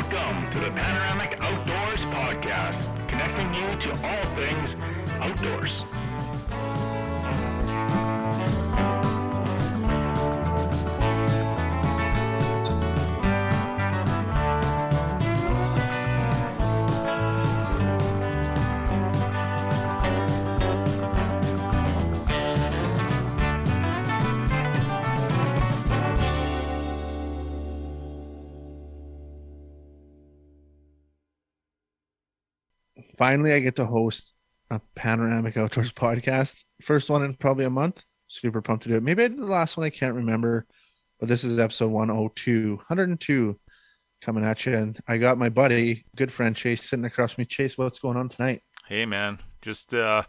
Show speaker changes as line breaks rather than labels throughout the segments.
Welcome to the Panoramic Outdoors Podcast, connecting you to all things outdoors.
Finally I get to host a panoramic outdoors podcast. First one in probably a month. Super pumped to do it. Maybe I did the last one. I can't remember, but this is episode 102, 102 coming at you. And I got my buddy, good friend Chase, sitting across me. Chase, what's going on tonight?
Hey, man. Just uh,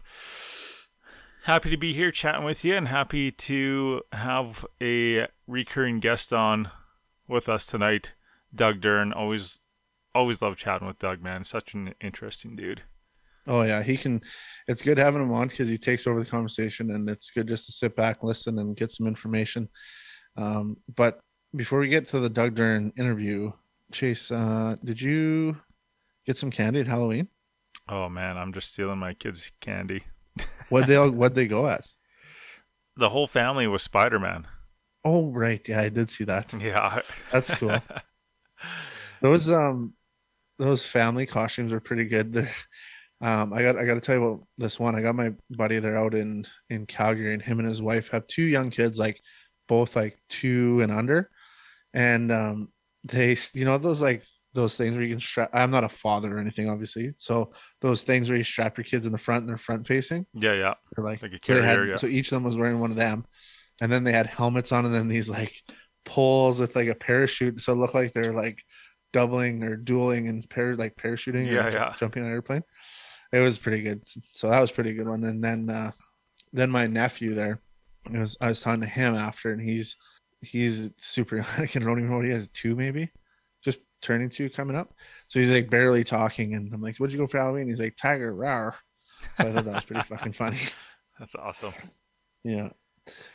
happy to be here chatting with you and happy to have a recurring guest on with us tonight. Doug Duren, always always love chatting with Doug, man. Such an interesting dude.
Oh yeah, he can. It's good having him on because he takes over the conversation, and it's good just to sit back, listen, and get some information. Um, but before we get to the Doug Duren interview, Chase, uh, did you get some candy at Halloween?
Oh man, I'm just stealing my kids' candy.
what they what they go as?
The whole family was Spider Man.
Oh right, yeah, I did see that.
Yeah,
that's cool. those um those family costumes are pretty good. Um, I got I got to tell you about this one. I got my buddy there out in in Calgary, and him and his wife have two young kids, like both like two and under, and um, they you know those like those things where you can strap. I'm not a father or anything, obviously. So those things where you strap your kids in the front and they're front facing.
Yeah, yeah.
Like,
like a carrier.
Had,
yeah.
so each of them was wearing one of them, and then they had helmets on, and then these like poles with like a parachute, so it looked like they're like doubling or dueling and par like parachuting
yeah,
or
yeah.
jumping on an airplane. It was pretty good. So that was pretty good one. And then uh then my nephew there, it was I was talking to him after and he's he's super like I don't even know what he has, two maybe. Just turning two coming up. So he's like barely talking and I'm like, What'd you go for Halloween? He's like, Tiger rawr. So I thought that was pretty fucking funny.
That's awesome.
Yeah.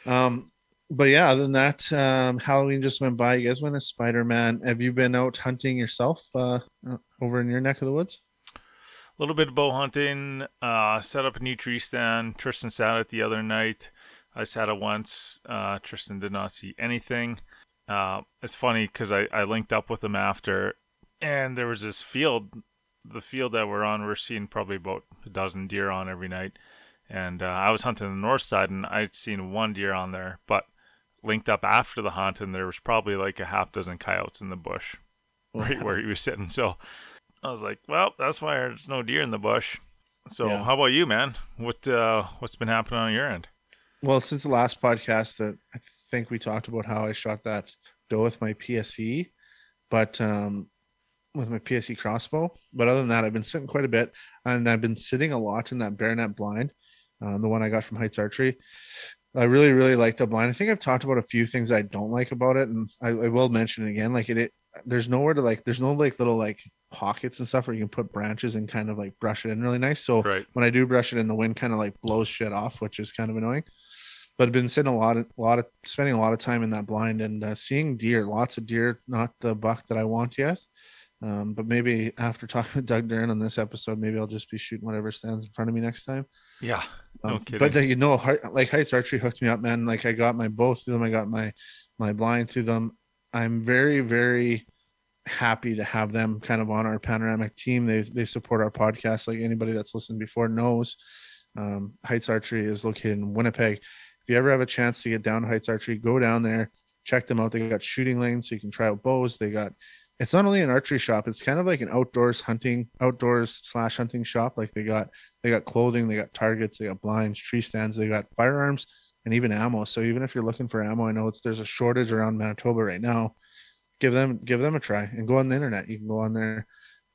Um but yeah, other than that, um, Halloween just went by. You guys went as Spider Man. Have you been out hunting yourself uh, over in your neck of the woods?
A little bit of bow hunting. Uh, set up a new tree stand. Tristan sat it the other night. I sat it once. Uh, Tristan did not see anything. Uh, it's funny because I, I linked up with him after, and there was this field. The field that we're on, we're seeing probably about a dozen deer on every night. And uh, I was hunting the north side, and I'd seen one deer on there, but linked up after the hunt, and there was probably like a half dozen coyotes in the bush right where he was sitting. So I was like, "Well, that's why there's no deer in the bush." So yeah. how about you, man? What uh, what's been happening on your end?
Well, since the last podcast, that I think we talked about how I shot that doe with my PSE, but um, with my PSE crossbow. But other than that, I've been sitting quite a bit, and I've been sitting a lot in that bayonet blind, um, the one I got from Heights Archery. I really, really like the blind. I think I've talked about a few things I don't like about it, and I, I will mention it again. Like it, it, there's nowhere to like, there's no like little like pockets and stuff where you can put branches and kind of like brush it in really nice. So
right.
when I do brush it in, the wind kind of like blows shit off, which is kind of annoying. But I've been sitting a lot, of, a lot of spending a lot of time in that blind and uh, seeing deer, lots of deer, not the buck that I want yet. Um, but maybe after talking with Doug Duren on this episode, maybe I'll just be shooting whatever stands in front of me next time.
Yeah, no um,
But uh, you know, like Heights Archery hooked me up, man. Like I got my bow through them, I got my my blind through them. I'm very, very happy to have them kind of on our panoramic team. They they support our podcast, like anybody that's listened before knows. Um, Heights Archery is located in Winnipeg. If you ever have a chance to get down to Heights Archery, go down there, check them out. They got shooting lanes so you can try out bows. They got it's not only an archery shop it's kind of like an outdoors hunting outdoors slash hunting shop. Like they got they got clothing they got targets they got blinds tree stands they got firearms and even ammo. So even if you're looking for ammo i know it's there's a shortage around manitoba right now. Give them give them a try and go on the internet. You can go on there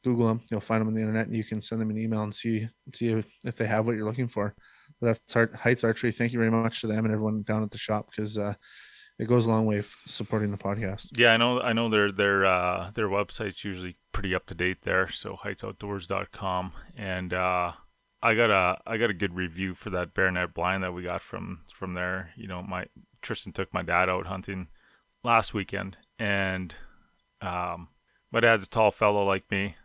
google them you'll find them on the internet and you can send them an email and see see if, if they have what you're looking for. But that's heights archery. Thank you very much to them and everyone down at the shop because uh it goes a long way supporting the podcast.
Yeah, I know. I know their their uh, their website's usually pretty up to date there. So heightsoutdoors.com, and uh, I got a I got a good review for that bayonet blind that we got from from there. You know, my Tristan took my dad out hunting last weekend, and um, my dad's a tall fellow like me,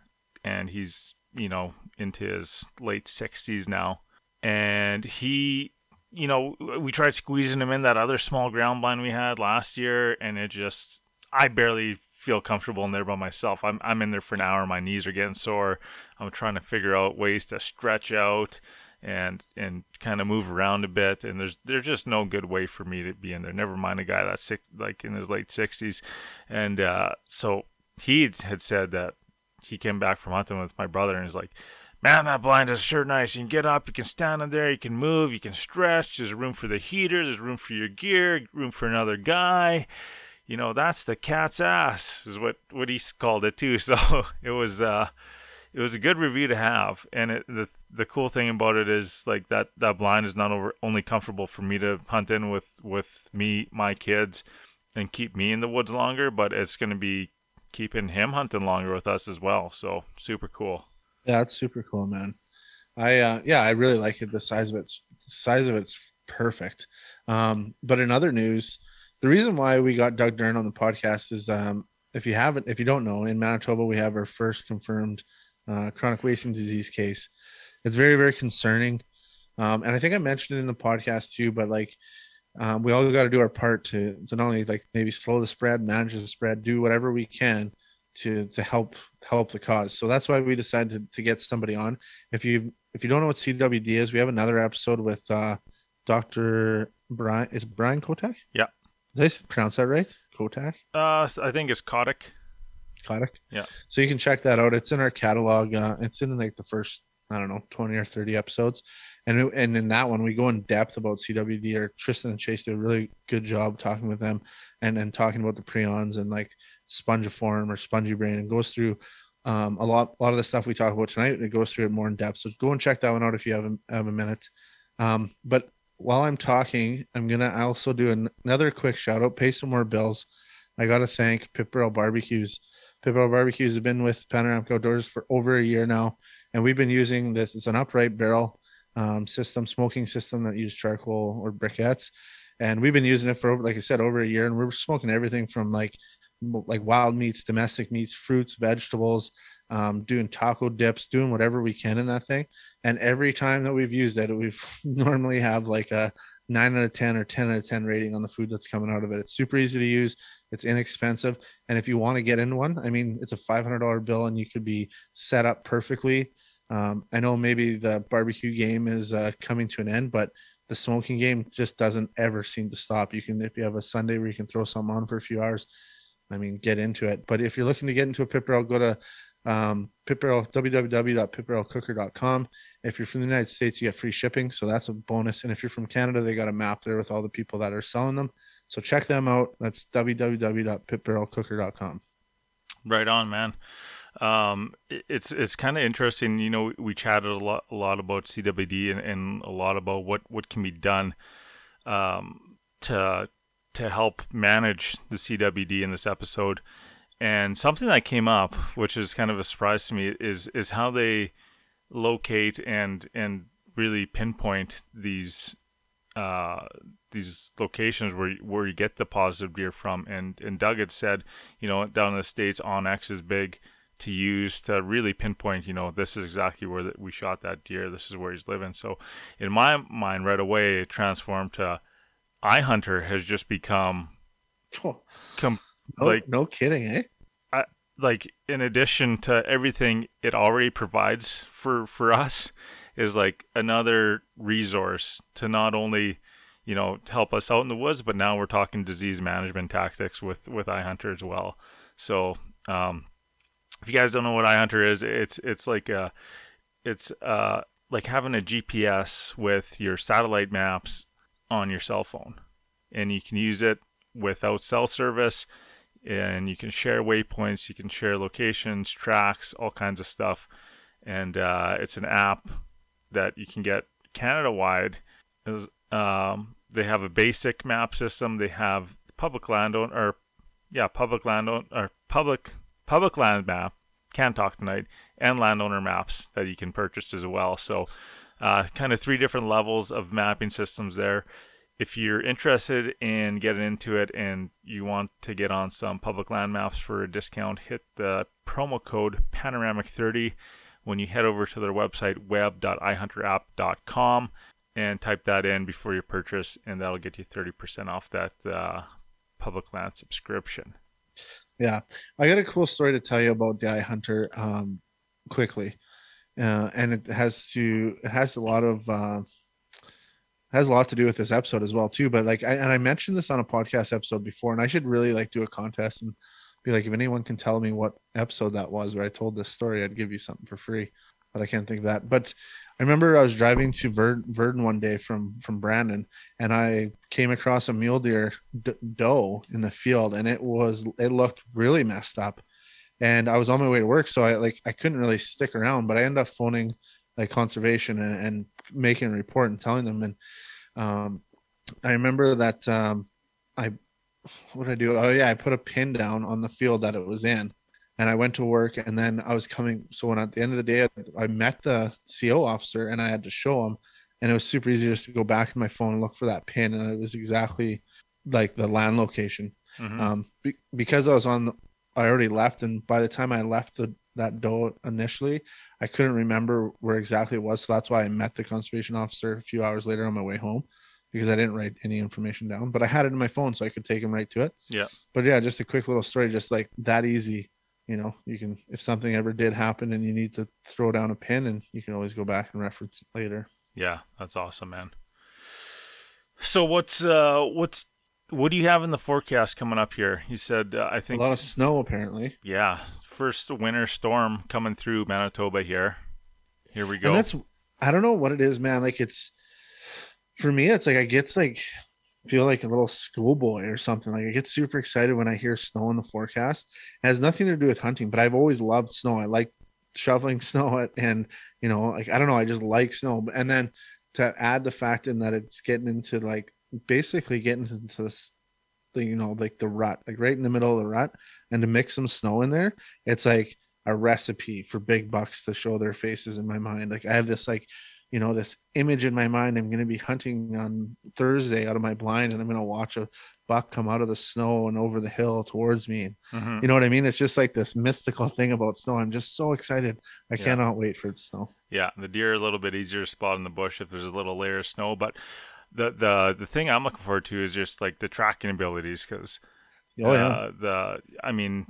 and he's you know into his late 60s now, and he. You know, we tried squeezing him in that other small ground blind we had last year, and it just, I barely feel comfortable in there by myself. I'm I'm in there for an hour. My knees are getting sore. I'm trying to figure out ways to stretch out and and kind of move around a bit. And there's there's just no good way for me to be in there. Never mind a guy that's sick, like in his late 60s. And uh, so he had said that he came back from hunting with my brother and he's like, Man, that blind is sure nice. You can get up, you can stand in there, you can move, you can stretch. There's room for the heater, there's room for your gear, room for another guy you know, that's the cat's ass is what what he called it too. So it was uh, it was a good review to have, and it, the the cool thing about it is like that that blind is not over, only comfortable for me to hunt in with with me my kids and keep me in the woods longer, but it's going to be keeping him hunting longer with us as well. So super cool.
Yeah, it's super cool, man. I uh, yeah, I really like it. The size of it's size of it's perfect. Um, but in other news, the reason why we got Doug Duren on the podcast is um, if you haven't, if you don't know, in Manitoba we have our first confirmed uh, chronic wasting disease case. It's very very concerning, um, and I think I mentioned it in the podcast too. But like, um, we all got to do our part to to not only like maybe slow the spread, manage the spread, do whatever we can to to help help the cause. So that's why we decided to, to get somebody on. If you if you don't know what CWD is, we have another episode with uh, Dr. Brian. Is Brian Kotak?
Yeah.
Did I pronounce that right? Kotak?
Uh, I think it's Kodak.
Kodak?
Yeah.
So you can check that out. It's in our catalog. Uh, it's in like the first, I don't know, 20 or 30 episodes. And, and in that one, we go in depth about CWD or Tristan and Chase do a really good job talking with them and and talking about the prions and like spongiform or spongy brain and goes through um, a lot, a lot of the stuff we talk about tonight. It goes through it more in depth. So go and check that one out if you have a, have a minute. Um, but while I'm talking, I'm gonna also do an, another quick shout out, pay some more bills. I gotta thank Barrel Barbecues. Barrel Barbecues have been with Panoramic Outdoors for over a year now, and we've been using this. It's an upright barrel um, system, smoking system that use charcoal or briquettes, and we've been using it for, like I said, over a year. And we're smoking everything from like like wild meats, domestic meats, fruits, vegetables, um, doing taco dips, doing whatever we can in that thing. And every time that we've used it, we've normally have like a nine out of 10 or 10 out of 10 rating on the food that's coming out of it. It's super easy to use. It's inexpensive. And if you want to get in one, I mean, it's a $500 bill and you could be set up perfectly. Um, I know maybe the barbecue game is uh, coming to an end, but the smoking game just doesn't ever seem to stop. You can, if you have a Sunday where you can throw something on for a few hours, I mean, get into it. But if you're looking to get into a pit barrel, go to um, pit barrel, www.pitbarrelcooker.com. If you're from the United States, you get free shipping. So that's a bonus. And if you're from Canada, they got a map there with all the people that are selling them. So check them out. That's www.pitbarrelcooker.com.
Right on, man. Um, it's it's kind of interesting. You know, we chatted a lot a lot about CWD and, and a lot about what what can be done um, to to help manage the CWD in this episode. And something that came up, which is kind of a surprise to me, is is how they locate and and really pinpoint these uh, these locations where where you get the positive deer from. And and Doug had said, you know, down in the states, onX is big to use to really pinpoint. You know, this is exactly where we shot that deer. This is where he's living. So, in my mind, right away, it transformed to iHunter has just become
Oh,
com-
no,
like
no kidding, eh?
I, like in addition to everything it already provides for for us is like another resource to not only you know help us out in the woods but now we're talking disease management tactics with with iHunter as well so um if you guys don't know what iHunter is it's it's like a it's uh like having a GPS with your satellite maps on your cell phone. And you can use it without cell service and you can share waypoints you can share locations tracks all kinds of stuff. And uh, it's an app that you can get canada wide um, they have a basic map system. They have public land or yeah public land or public public land map Can't talk tonight and landowner maps that you can purchase as well. So uh, kind of three different levels of mapping systems there. If you're interested in getting into it and you want to get on some public land maps for a discount, hit the promo code Panoramic30 when you head over to their website, web.ihunterapp.com, and type that in before your purchase, and that'll get you 30% off that uh, public land subscription.
Yeah, I got a cool story to tell you about the iHunter um, quickly, uh, and it has to it has a lot of uh, has a lot to do with this episode as well too. But like, I, and I mentioned this on a podcast episode before, and I should really like do a contest and be like, if anyone can tell me what episode that was where I told this story, I'd give you something for free. But I can't think of that. But I remember I was driving to Ver- Virden one day from from Brandon, and I came across a mule deer d- doe in the field, and it was it looked really messed up. And I was on my way to work, so I like I couldn't really stick around, but I ended up phoning like conservation and, and making a report and telling them. And um, I remember that um, I what did I do? Oh yeah, I put a pin down on the field that it was in, and I went to work. And then I was coming. So when at the end of the day, I met the CO officer, and I had to show him, and it was super easy just to go back in my phone and look for that pin, and it was exactly like the land location.
Mhm.
Um, be, because I was on, the, I already left, and by the time I left the that doe initially, I couldn't remember where exactly it was. So that's why I met the conservation officer a few hours later on my way home because I didn't write any information down, but I had it in my phone so I could take him right to it.
Yeah.
But yeah, just a quick little story, just like that easy. You know, you can, if something ever did happen and you need to throw down a pin and you can always go back and reference it later.
Yeah, that's awesome, man. So what's uh what's what do you have in the forecast coming up here? You said uh, I think a
lot of snow apparently.
yeah, first winter storm coming through Manitoba here. Here we go.
And that's I don't know what it is, man. Like it's for me, it's like I get like feel like a little schoolboy or something. Like I get super excited when I hear snow in the forecast. It has nothing to do with hunting, but I've always loved snow. I like shoveling snow and you know, like I don't know, I just like snow. And then to add the fact in that it's getting into like basically getting into this the you know like the rut like right in the middle of the rut and to mix some snow in there it's like a recipe for big bucks to show their faces in my mind. Like i have this like you know this image in my mind i'm going to be hunting on thursday out of my blind and i'm going to watch a buck come out of the snow and over the hill towards me.
Mhm.
you know what i mean? It's just like this mystical thing about snow. I'm just so excited. I
Yeah.
cannot wait for the snow.
Yeah, the deer are a little bit easier to spot in the bush if there's a little layer of snow, but the the the thing I'm looking forward to is just like the tracking abilities because
oh yeah.
uh, the I mean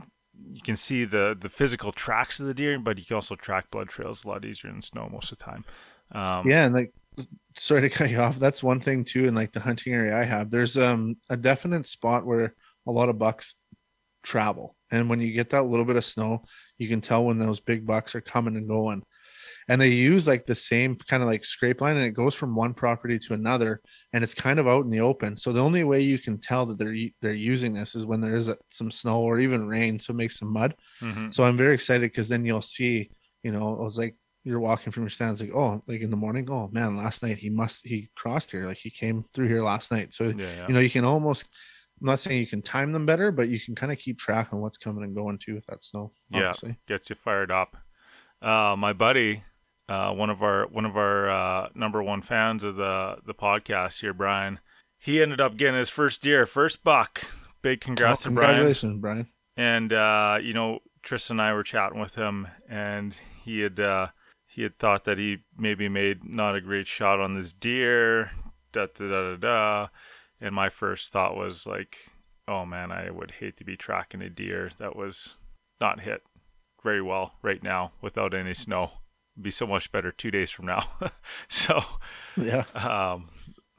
you can see the the physical tracks of the deer, but you can also track blood trails a lot easier in snow most of the time. Um,
yeah and like sorry to cut you off that's one thing too in like the hunting area i have. There's um a definite spot where a lot of bucks travel and when you get that little bit of snow you can tell when those big bucks are coming and going and they use like the same kind of like scrape line and it goes from one property to another and it's kind of out in the open so the only way you can tell that they're they're using this is when there is a, some snow or even rain so it makes some mud
mhm.
so I'm very excited because then you'll see, you know, it was like you're walking from your stands, like, oh, like in the morning, oh man, last night he must he crossed here, like he came through here last night. So
Yeah, yeah.
you know, you can almost I'm not saying you can time them better, but you can kind of keep track on what's coming and going too with that snow.
Yeah.
Obviously.
gets you fired up. Uh, my buddy, uh, one of our one of our uh, number one fans of the the podcast here, Brian, he ended up getting his first deer, first buck. Big congrats
Oh,
to Brian.
congratulations, Brian.
And uh, you know, Tristan and I were chatting with him, and he had uh, he had thought that he maybe made not a great shot on this deer. Da da da da da. And my first thought was like, oh man, I would hate to be tracking a deer that was not hit very well right now without any snow. Be so much better two days from now. so
Yeah.
um,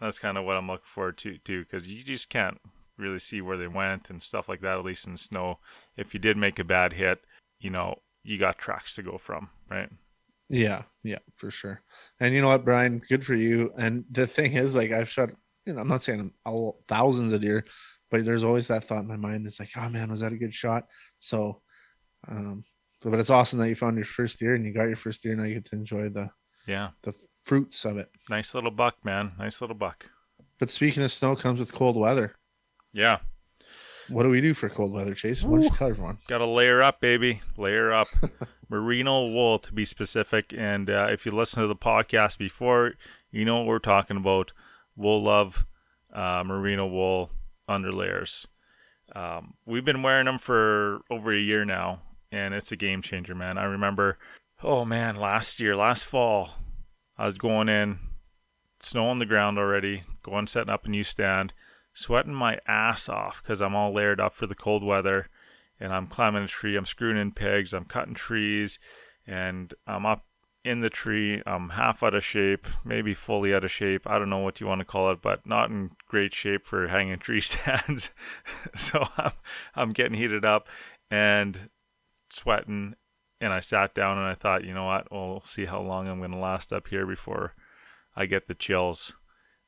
that's kind of what I'm looking forward to too, because you just can't really see where they went and stuff like that. At least in snow, if you did make a bad hit, you know you got tracks to go from, right?
Yeah, yeah, for sure. And you know what, Brian? Good for you. And the thing is, like, I've shot. You know, I'm not saying all thousands of deer, but there's always that thought in my mind. It's like, oh man, was that a good shot? So, um, so- but it's awesome that you found your first deer and you got your first deer. Now you get to enjoy the
Yeah,
the fruits of it.
nice little buck, man. Nice little buck.
But speaking of snow, comes with cold weather.
Yeah,
What do we do for cold weather, Chase? Why don't you tell everyone?
got to layer up, baby. Layer up. Merino wool, to be specific. And uh, if you listen to the podcast before, you know what we're talking about. Wool love. uh, merino wool underlayers. Um, we've been wearing them for over a year now, and it's a game changer, man. I remember, oh man, last year, last fall, I was going in, snow on the ground already, going setting up a new stand, sweating my ass off because I'm all layered up for the cold weather, and I'm climbing a tree, I'm screwing in pegs, I'm cutting trees, and I'm up in the tree. I'm half out of shape, maybe fully out of shape. I don't know what you want to call it, but not in great shape for hanging tree stands. so I'm, I'm getting heated up and sweating. And I sat down and I thought, you know what? We'll see how long I'm going to last up here before I get the chills.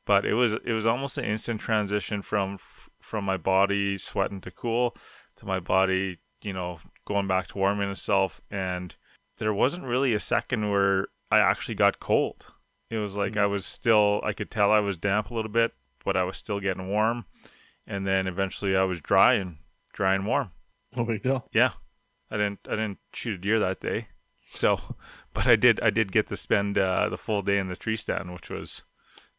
But it was it was almost an instant transition from from my body sweating to cool to my body, you know, going back to warming itself and there wasn't really a second where I actually got cold. It was like mm-hmm. I was still, I could tell I was damp a little bit, but I was still getting warm. And then eventually I was dry and dry and warm.
No big deal.
Yeah, I didn't, I didn't shoot a deer that day. So, but I did, I did get to spend uh, the full day in the tree stand, which was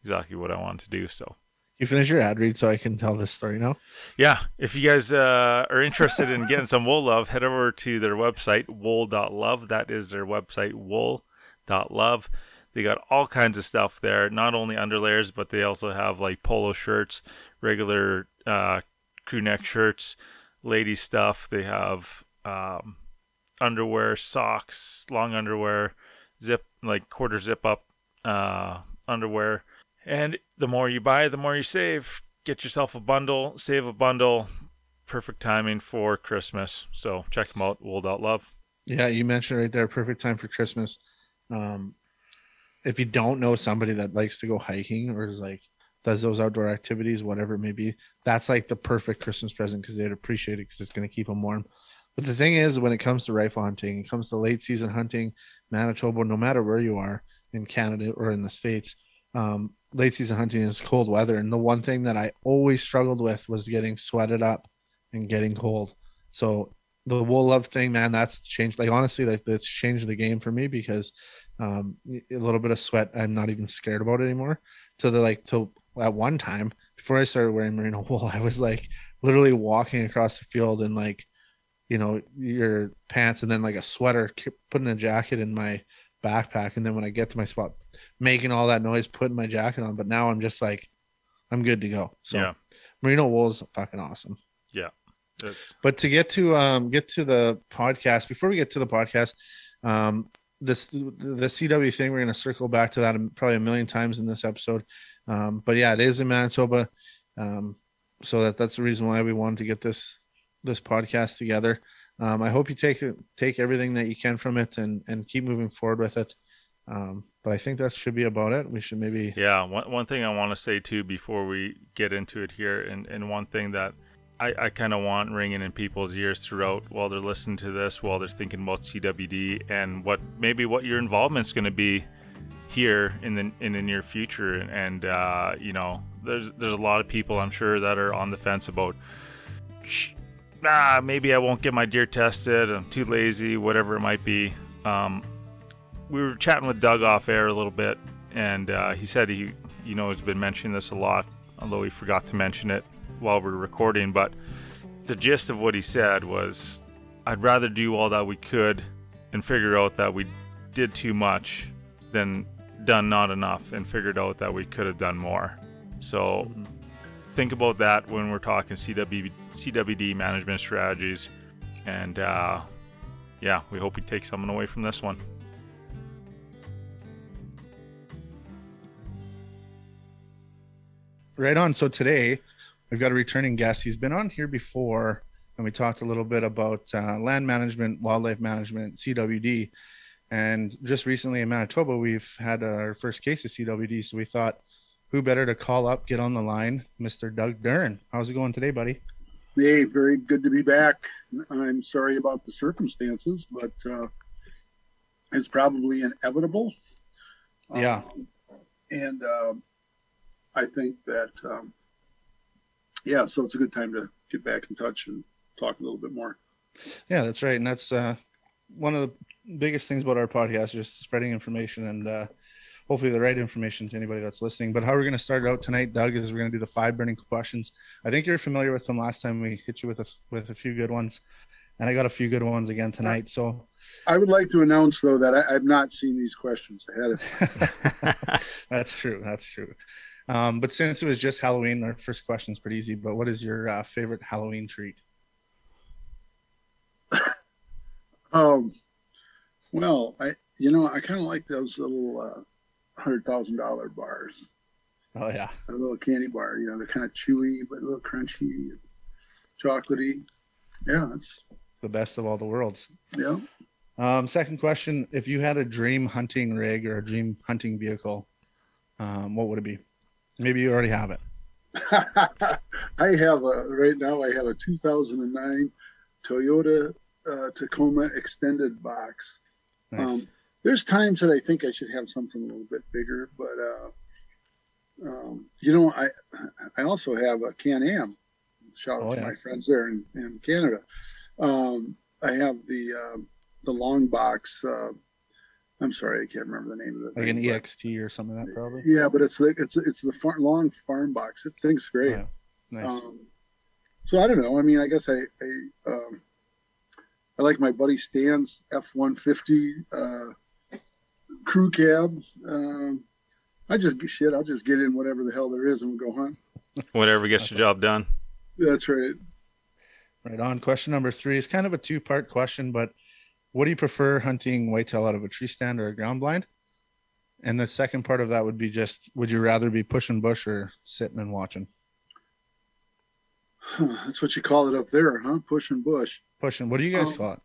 exactly what I wanted to do. So,
you finish your ad read so I can tell this story now?
Yeah. If you guys uh, are interested in getting some wool love, head over to their website, wool.love. That is their website, wool.love. They got all kinds of stuff there, not only underlayers, but they also have like polo shirts, regular uh, crew neck shirts, lady stuff. They have um, underwear, socks, long underwear, zip, like quarter zip up uh, underwear and the more you buy, the more you save. Get yourself a bundle, save a bundle. Perfect timing for Christmas. So check them out, wool.love.
Yeah, you mentioned right there, perfect time for Christmas. Um, if you don't know somebody that likes to go hiking or is like does those outdoor activities, whatever it may be, that's like the perfect Christmas present because they'd appreciate it because it's going to keep them warm. But the thing is, when it comes to rifle hunting, it comes to late season hunting, Manitoba, no matter where you are in Canada or in the States, um, late season hunting is cold weather. And the one thing that I always struggled with was getting sweated up and getting cold. So the wool love thing, man, that's changed. Like honestly, like that's changed the game for me because um, a little bit of sweat, I'm not even scared about anymore. To the like to at one time before I started wearing merino wool, I was like literally walking across the field in like you know your pants and then like a sweater, putting a jacket in my backpack, and then when I get to my spot, making all that noise, putting my jacket on. But now I'm just like, I'm good to go. So yeah. merino wool is fucking awesome.
Yeah.
It's... But to get to um get to the podcast, before we get to the podcast, um this the CW thing, we're gonna circle back to that probably a million times in this episode. Um, but yeah, it is in Manitoba. Um, so that that's the reason why we wanted to get this this podcast together. Um, I hope you take take everything that you can from it and and keep moving forward with it. Um, but I think that should be about it. We should maybe.
Yeah. One, one thing I want to say too before we get into it here, and, and one thing that I, I kind of want ringing in people's ears throughout while they're listening to this, while they're thinking about CWD and what maybe what your involvement's going to be here in the in the near future. And uh, you know, there's there's a lot of people I'm sure that are on the fence about. Ah, maybe I won't get my deer tested. I'm too lazy, whatever it might be. Um, we were chatting with Doug off air a little bit, and uh, he said he, you know, has been mentioning this a lot, although he forgot to mention it while we are recording. But the gist of what he said was, I'd rather do all that we could and figure out that we did too much than done not enough and figured out that we could have done more. So mm-hmm. Think about that when we're talking CW, CWD management strategies. And uh, yeah, we hope we take something away from this one.
right on. So today we've got a returning guest. He's been on here before, and we talked a little bit about uh, land management, wildlife management, CWD. And just recently in Manitoba, we've had our first case of CWD. So we thought, who better to call up, get on the line, Mr. Doug Duren. How's it going today, buddy?
Hey, very good to be back. I'm sorry about the circumstances, but uh, it's probably inevitable.
Yeah.
Um, and uh, I think that, um, yeah, so it's a good time to get back in touch and talk a little bit more.
Yeah, that's right. And that's uh, one of the biggest things about our podcast, just spreading information. And uh, hopefully the right information to anybody that's listening. But how we're going to start out tonight, Doug, is we're going to do the five burning questions. I think you're familiar with them. Last time we hit you with a with a few good ones, and I got a few good ones again tonight. So
I would like to announce though that I, I've not seen these questions ahead of.
that's true. That's true. Um, but since it was just Halloween, our first question is pretty easy. But what is your uh, favorite Halloween treat?
um, well, I you know I kind of like those little uh, hundred thousand dollar bars.
Oh yeah,
a little candy bar. You know, they're kind of chewy but a little crunchy, chocolatey. Yeah, that's
the best of all the worlds.
Yeah.
Um, second question: If you had a dream hunting rig or a dream hunting vehicle, um, what would it be? Maybe you already have it.
I have a right now. I have a 2009 Toyota uh, Tacoma extended box. Nice. Um, there's times that I think I should have something a little bit bigger, but uh, um, you know, I I also have a Can Am. Shout out oh, to yeah. my friends there in, in Canada. Um, I have the uh, the long box. Uh, I'm sorry, I can't remember the name of it.
Like thing, an EXT or something like that, probably.
Yeah, but it's like it's it's the far, long farm box. It thing's great. Oh, yeah. Nice. Um, so I don't know. I mean, I guess I I, um, I like my buddy Stan's F one fifty uh, crew cab. Um, I just shit. I'll just get in whatever the hell there is and we'll go hunt.
Whatever gets the job done.
That's right.
Right on. Question number three is kind of a two part question, but what do you prefer hunting whitetail out of a tree stand or a ground blind? And the second part of that would be just would you rather be pushing bush or sitting and watching?
Huh, that's what you call it up there, huh? Pushing bush.
Pushing. What do you guys um, call it?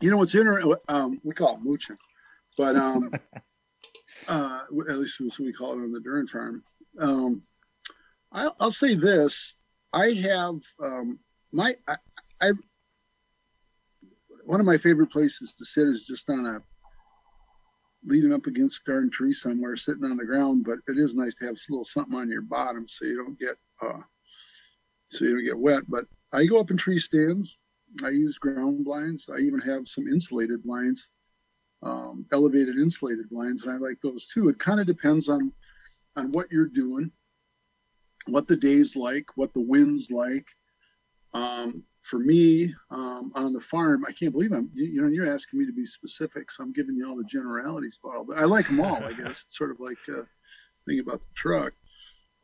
You know what's interesting? Um, we call it mooching, but um, uh, at least that's what we call it on the Duren farm. Um, I'll, I'll say this: I have um, my I, I one of my favorite places to sit is just on a leaning up against a darn tree somewhere, sitting on the ground. But it is nice to have a little something on your bottom so you don't get uh, so you don't get wet. But I go up in tree stands. I use ground blinds. I even have some insulated blinds, um, elevated insulated blinds, and I like those too. It kind of depends on on what you're doing, what the day's like, what the wind's like. Um, for me um, on the farm, I can't believe I'm, you, you, know, you're asking me to be specific, so I'm giving you all the generalities. But I like them all, I guess. It's sort of like a thing about the truck.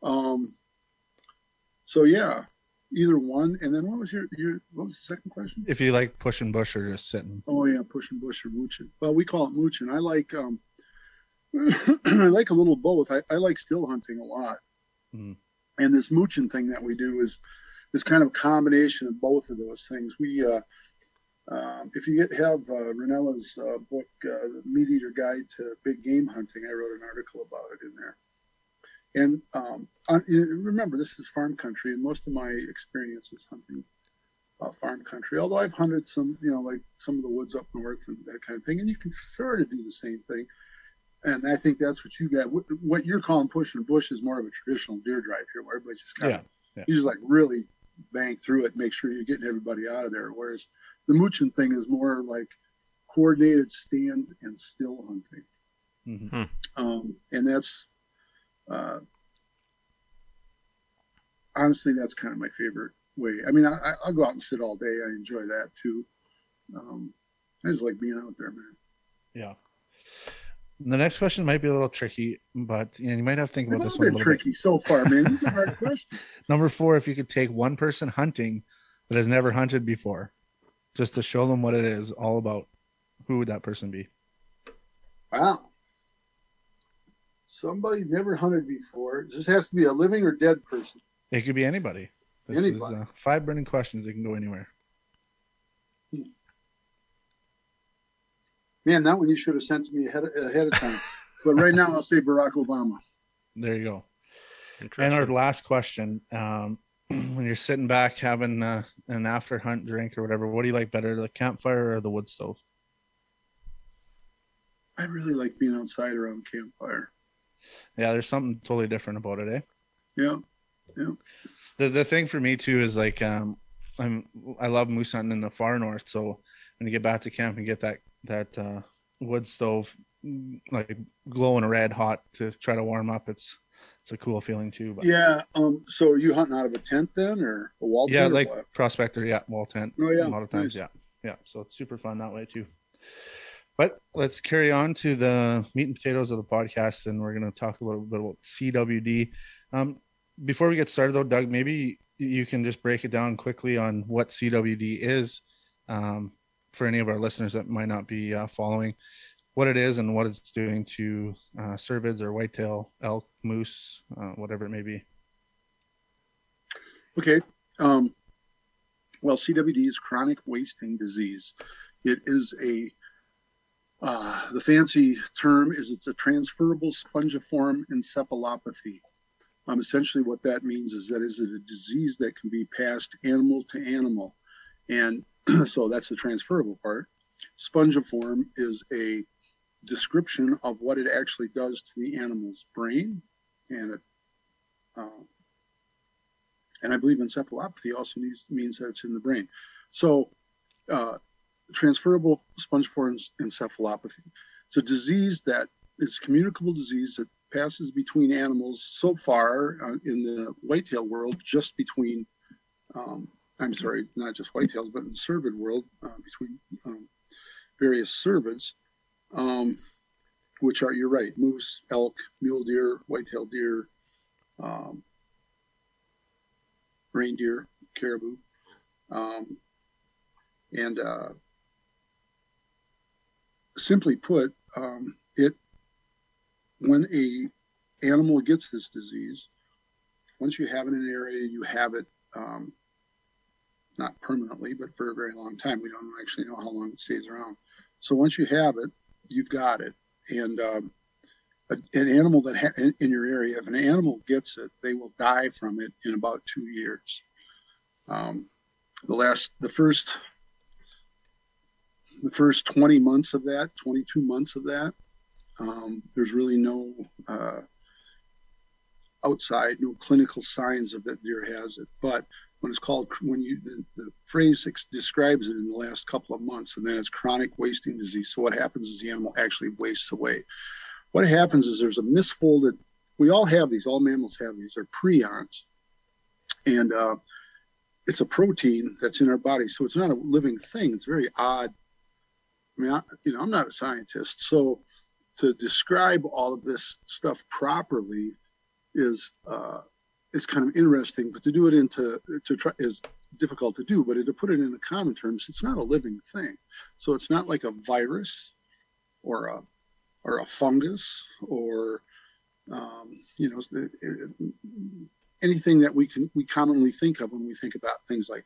Um, so yeah, either one. And then what was your, your what was the second question?
If you like pushing bush or just sitting.
Oh yeah, pushing bush or mooching. Well, we call it mooching. I like um, I like a little both. I, I like still hunting a lot. Mm. And this mooching thing that we do is is kind of a combination of both of those things. We, uh, um, if you get have uh, Rinella's uh, book, uh, "The Meat Eater Guide to Big Game Hunting," I wrote an article about it in there. And um, on, remember, this is farm country, and most of my experience is hunting uh, farm country. Although I've hunted some, you know, like some of the woods up north and that kind of thing, and you can sort of do the same thing. And I think that's what you got. What you're calling pushing bush is more of a traditional deer drive here, where everybody just kind yeah, of yeah. you just like really bang through it, make sure you're getting everybody out of there. Whereas the mooching thing is more like coordinated stand and still hunting. Mm-hmm. Hmm. Um, and that's, uh, honestly, that's kind of my favorite way. I mean, I, will go out and sit all day. I enjoy that too. Um, I just like being out there, man.
Yeah. The next question might be a little tricky, but you, know, you might have to think about this
one. A tricky bit. so far, man. This is a hard question.
Number four: If you could take one person hunting that has never hunted before, just to show them what it is all about, who would that person be?
Wow. Somebody never hunted before. This has to be a living or dead person.
It could be anybody. This anybody. is uh, five burning questions. It can go anywhere.
Man, that one you should have sent to me ahead of, ahead of time. but right now, I'll say Barack Obama.
There you go. And our last question: um, When you're sitting back having uh, an after hunt drink or whatever, what do you like better, the campfire or the wood stove?
I really like being outside around campfire.
Yeah, there's something totally different about it, eh?
Yeah, yeah.
The the thing for me too is like um, I'm I love moose hunting in the far north, so when you get back to camp and get that that uh, wood stove like glowing red hot to try to warm up. It's it's a cool feeling too.
But. Yeah. Um. So are you hunting out of a tent then, or a wall?
Yeah, like prospector. Yeah, wall tent.
Oh yeah.
A lot of times. Nice. Yeah. Yeah. So it's super fun that way too. But let's carry on to the meat and potatoes of the podcast, and we're going to talk a little bit about CWD. Um, before we get started, though, Doug, maybe you can just break it down quickly on what CWD is um, for any of our listeners that might not be uh, following what it is and what it's doing to uh, cervids or whitetail, elk, moose, uh, whatever it may be.
Okay. Um, well, CWD is chronic wasting disease. It is a uh, the fancy term is it's a transferable spongiform encephalopathy. Um, essentially, what that means is that is it a disease that can be passed animal to animal, and so that's the transferable part. Spongiform is a description of what it actually does to the animal's brain, and it, uh, and I believe encephalopathy also means, means that it's in the brain. So, uh, transferable spongiform encephalopathy. It's a disease that is communicable disease that passes between animals so far uh, in the whitetail world, just between, um, I'm sorry, not just whitetails, but in the cervid world, uh, between um, various cervids, um, which are, you're right, moose, elk, mule deer, whitetail deer, um, reindeer, caribou. Um, and uh, simply put, um, it when a animal gets this disease, once you have it in an area, you have it um, not permanently, but for a very long time. We don't actually know how long it stays around. So once you have it, you've got it. And um, a, an animal that ha- in, in, your area, if an animal gets it, they will die from it in about two years. Um, the last, the first the first 20 months of that, 22 months of that, um, there's really no uh, outside, no clinical signs of that deer has it. But when it's called, when you, the, the phrase describes it in the last couple of months, and then it's chronic wasting disease. So what happens is the animal actually wastes away. What happens is there's a misfolded, we all have these, all mammals have these, they're prions. And uh, it's a protein that's in our body. So it's not a living thing. It's very odd I mean, I, you know, I'm not a scientist, so to describe all of this stuff properly is uh, is kind of interesting. But to do it into to try is difficult to do. But to put it into common terms, it's not a living thing. So it's not like a virus or a or a fungus or um, you know anything that we can we commonly think of when we think about things like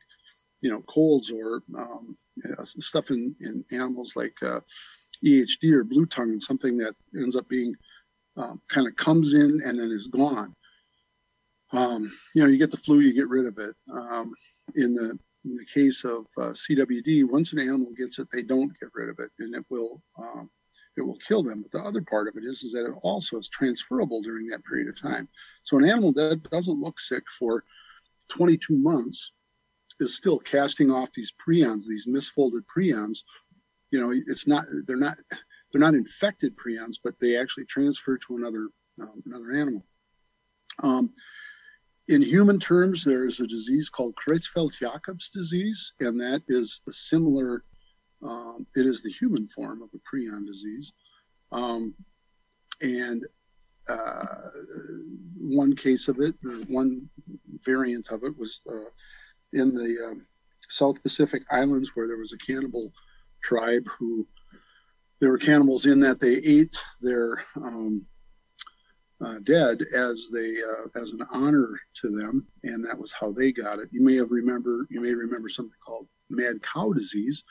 you know colds or um, stuff in, in animals like uh, EHD or blue tongue and something that ends up being um, kind of comes in and then is gone. Um, you know, you get the flu, you get rid of it. Um, in the in the case of uh, CWD, once an animal gets it, they don't get rid of it, and it will um, it will kill them. But the other part of it is is that it also is transferable during that period of time. So an animal that doesn't look sick for 22 months is still casting off these prions, these misfolded prions. You know, it's not they're not they're not infected prions, but they actually transfer to another um, another animal. Um, in human terms, there is a disease called Creutzfeldt-Jakob's disease, and that is a similar. Um, it is the human form of a prion disease, um, and uh, one case of it, one variant of it was uh, in the um, South Pacific Islands where there was a cannibal tribe who there were cannibals in that they ate their um, uh, dead as they uh, as an honor to them, and that was how they got it. You may have remember you may remember something called mad cow disease,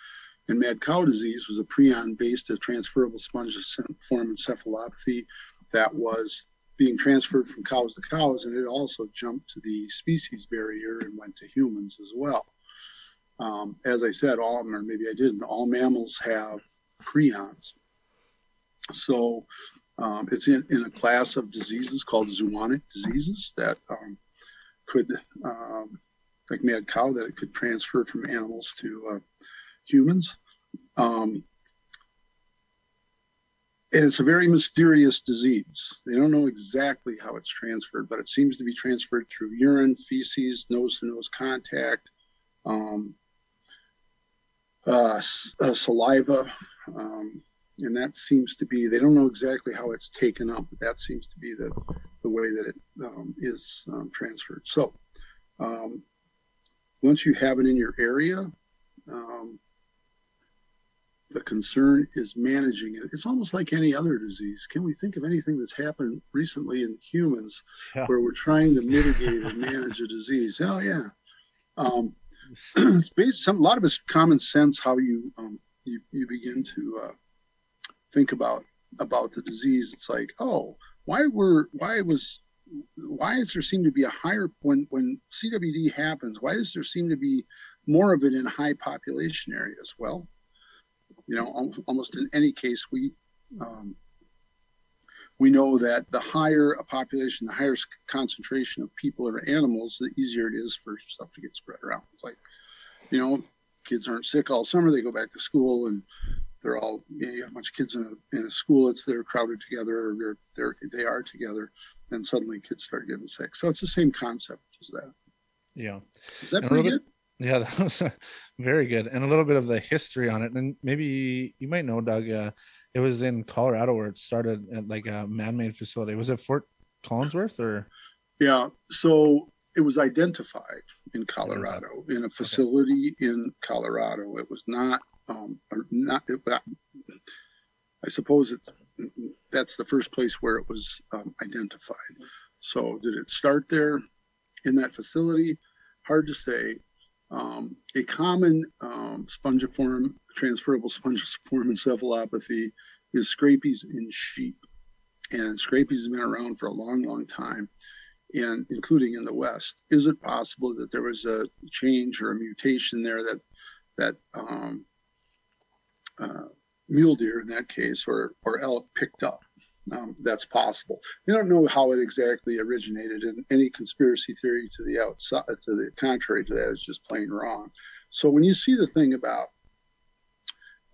and mad cow disease was a prion-based transferable spongiform encephalopathy that was being transferred from cows to cows, and it also jumped to the species barrier and went to humans as well. Um, as I said, all or maybe I didn't. All mammals have prions, so um, it's in, in a class of diseases called zoonotic diseases that um, could, um, like mad cow, that it could transfer from animals to uh, humans. Um, and it's a very mysterious disease. They don't know exactly how it's transferred, but it seems to be transferred through urine, feces, nose to nose contact, um, uh, uh, saliva. Um, and that seems to be, they don't know exactly how it's taken up, but that seems to be the, the way that it um, is um, transferred. So um, once you have it in your area, um, the concern is managing it. It's almost like any other disease. Can we think of anything that's happened recently in humans yeah. where we're trying to mitigate and manage a disease? Oh yeah, um, it's based some a lot of it's common sense how you um, you you begin to uh, think about about the disease. It's like oh why were why was why does there seem to be a higher when when CWD happens? Why does there seem to be more of it in high population areas? Well, you know, almost in any case, we um, we know that the higher a population, the higher concentration of people or animals, the easier it is for stuff to get spread around. It's like, you know, kids aren't sick all summer; they go back to school and they're all you, know, you have a bunch of kids in a, in a school it's they're crowded together or they're, they're they are together and suddenly kids start getting sick. So it's the same concept as that.
Yeah.
Is that pretty good?
bit, yeah that was very good and a little bit of the history on it and maybe you might know doug uh, it was in colorado where it started at like a man-made facility was it fort collinsworth or
yeah so it was identified in colorado in a facility okay. in colorado it was not um, not. I suppose it's that's the first place where it was um, identified. So did it start there in that facility? Hard to say. Um, a common um, spongiform, transferable spongiform encephalopathy is scrapies in sheep. And scrapies have been around for a long, long time, and including in the West. Is it possible that there was a change or a mutation there that that um, uh, mule deer in that case or or elk picked up. Um, that's possible. We don't know how it exactly originated, and any conspiracy theory to the outside, to the contrary to that, is just plain wrong. So when you see the thing about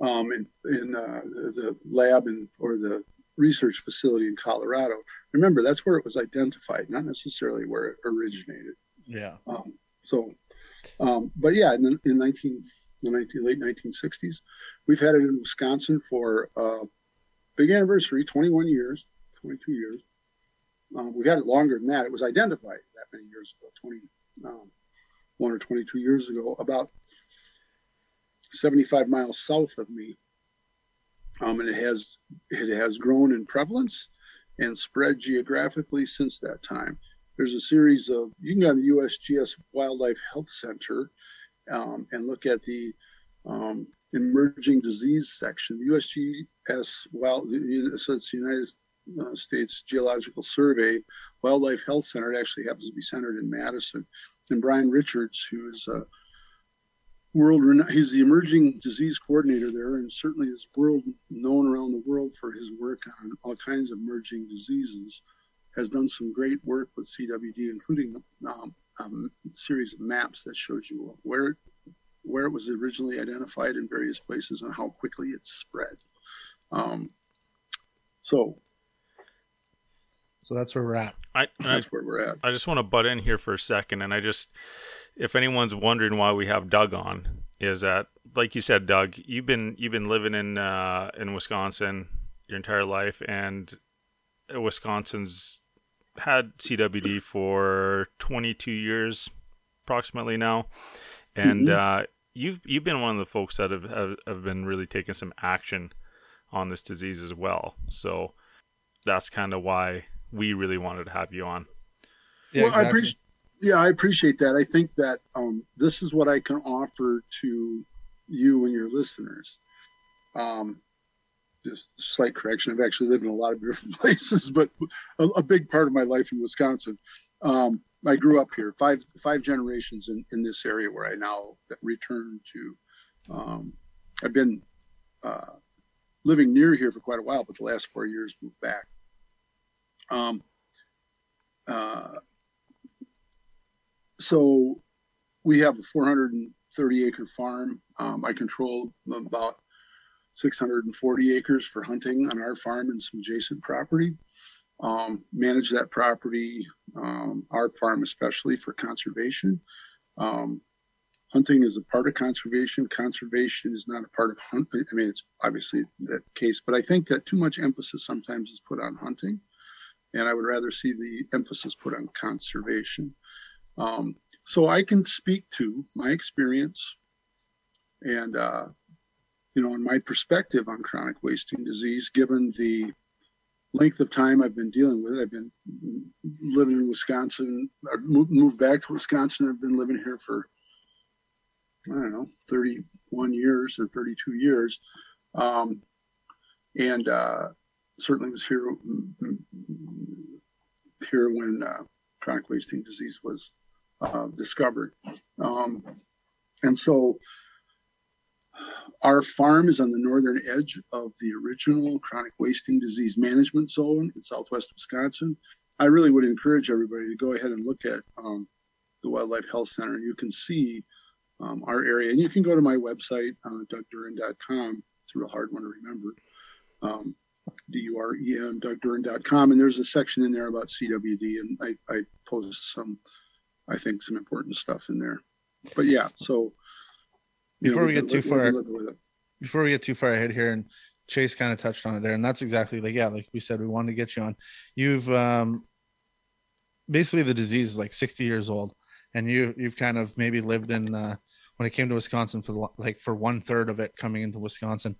um, in, in uh, the lab and or the research facility in Colorado, remember that's where it was identified, not necessarily where it originated.
Yeah.
Um, so, um, but yeah, in, in 19 the 19, late 1960s. We've had it in Wisconsin for uh, big anniversary, 21 years, 22 years. Um, we had it longer than that. It was identified that many years ago, 21 um, or 22 years ago, about 75 miles south of me. Um, and it has it has grown in prevalence and spread geographically since that time. There's a series of you can go to the USGS Wildlife Health Center um, and look at the um, emerging disease section. USGS, well, so it's the United uh, States Geological Survey Wildlife Health Center. It actually happens to be centered in Madison. And Brian Richards, who is a world he's the emerging disease coordinator there and certainly is world known around the world for his work on all kinds of emerging diseases has done some great work with cwd including um, um, series of maps that shows you where where it was originally identified in various places and how quickly it spread. Um, so,
so that's where we're at.
I,
that's I, where we're at.
I just want to butt in here for a second, and I just, if anyone's wondering why we have Doug on, is that like you said, Doug, you've been you've been living in uh, in Wisconsin your entire life, and Wisconsin's had CWD for 22 years, approximately now, and mm-hmm. uh, you've you've been one of the folks that have, have, have been really taking some action on this disease as well. So that's kind of why we really wanted to have you on.
Yeah, well, exactly. I appreciate. Yeah, I appreciate that. I think that um, this is what I can offer to you and your listeners. Um, just slight correction. I've actually lived in a lot of different places, but a, a big part of my life in Wisconsin. Um, I grew up here, five five generations in, in this area where I now return to. Um, I've been uh, living near here for quite a while, but the last four years moved back. Um, uh, so we have a 430 acre farm. Um, I control about 640 acres for hunting on our farm and some adjacent property. Um, manage that property, um, our farm especially, for conservation. Um, hunting is a part of conservation. Conservation is not a part of hunting. I mean, it's obviously that case, but I think that too much emphasis sometimes is put on hunting, and I would rather see the emphasis put on conservation. Um, so I can speak to my experience and uh, you know, in my perspective on chronic wasting disease, given the length of time I've been dealing with it. I've been living in Wisconsin. I moved back to Wisconsin. I've been living here for I don't know, 31 years or 32 years, um, and uh, certainly was here here when uh, chronic wasting disease was uh, discovered, um, and so our farm is on the northern edge of the original chronic wasting disease management zone in southwest Wisconsin. I really would encourage everybody to go ahead and look at um, the Wildlife Health Center. You can see um, our area, and you can go to my website, uh, dougduren.com. It's a real hard one to remember. Um, D-U-R-E-N, dougduren.com. And there's a section in there about CWD, and I, I post some, I think, some important stuff in there. But yeah, so
before know, we get too far before we get too far ahead here and chase kind of touched on it there and that's exactly like yeah like we said we wanted to get you on. You've um basically the disease is like 60 years old and you you've kind of maybe lived in uh when it came to wisconsin for the, like for one third of it coming into wisconsin.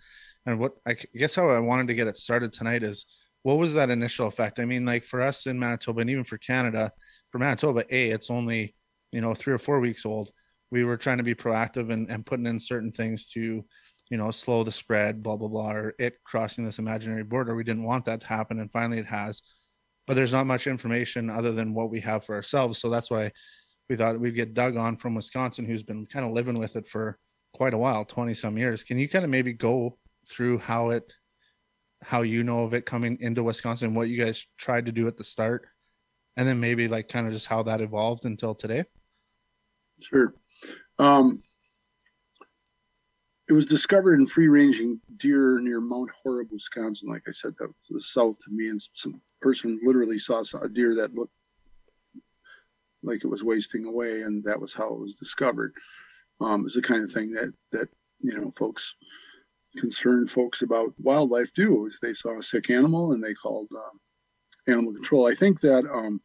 And what i guess how i wanted to get it started tonight is what was that initial effect? I mean like for us in manitoba and even for canada for manitoba a it's only you know three or four weeks old we were trying to be proactive and, and putting in certain things to you know slow the spread blah blah blah or it crossing this imaginary border. We didn't want that to happen and finally it has. But there's not much information other than what we have for ourselves. So that's why we thought we'd get doug on from wisconsin who's been kind of living with it for quite a while 20 some years. Can you kind of maybe go through how it how you know of it coming into wisconsin what you guys tried to do at the start? And then maybe like kind of just how that evolved until today?
Sure um, it was discovered in free ranging deer near Mount Horeb, Wisconsin. Like I said, that was the south of me, and some person literally saw a deer that looked like it was wasting away, and that was how it was discovered. Um, it's the kind of thing that that you know folks concerned folks about wildlife do is they saw a sick animal and they called uh, animal control. I think that um,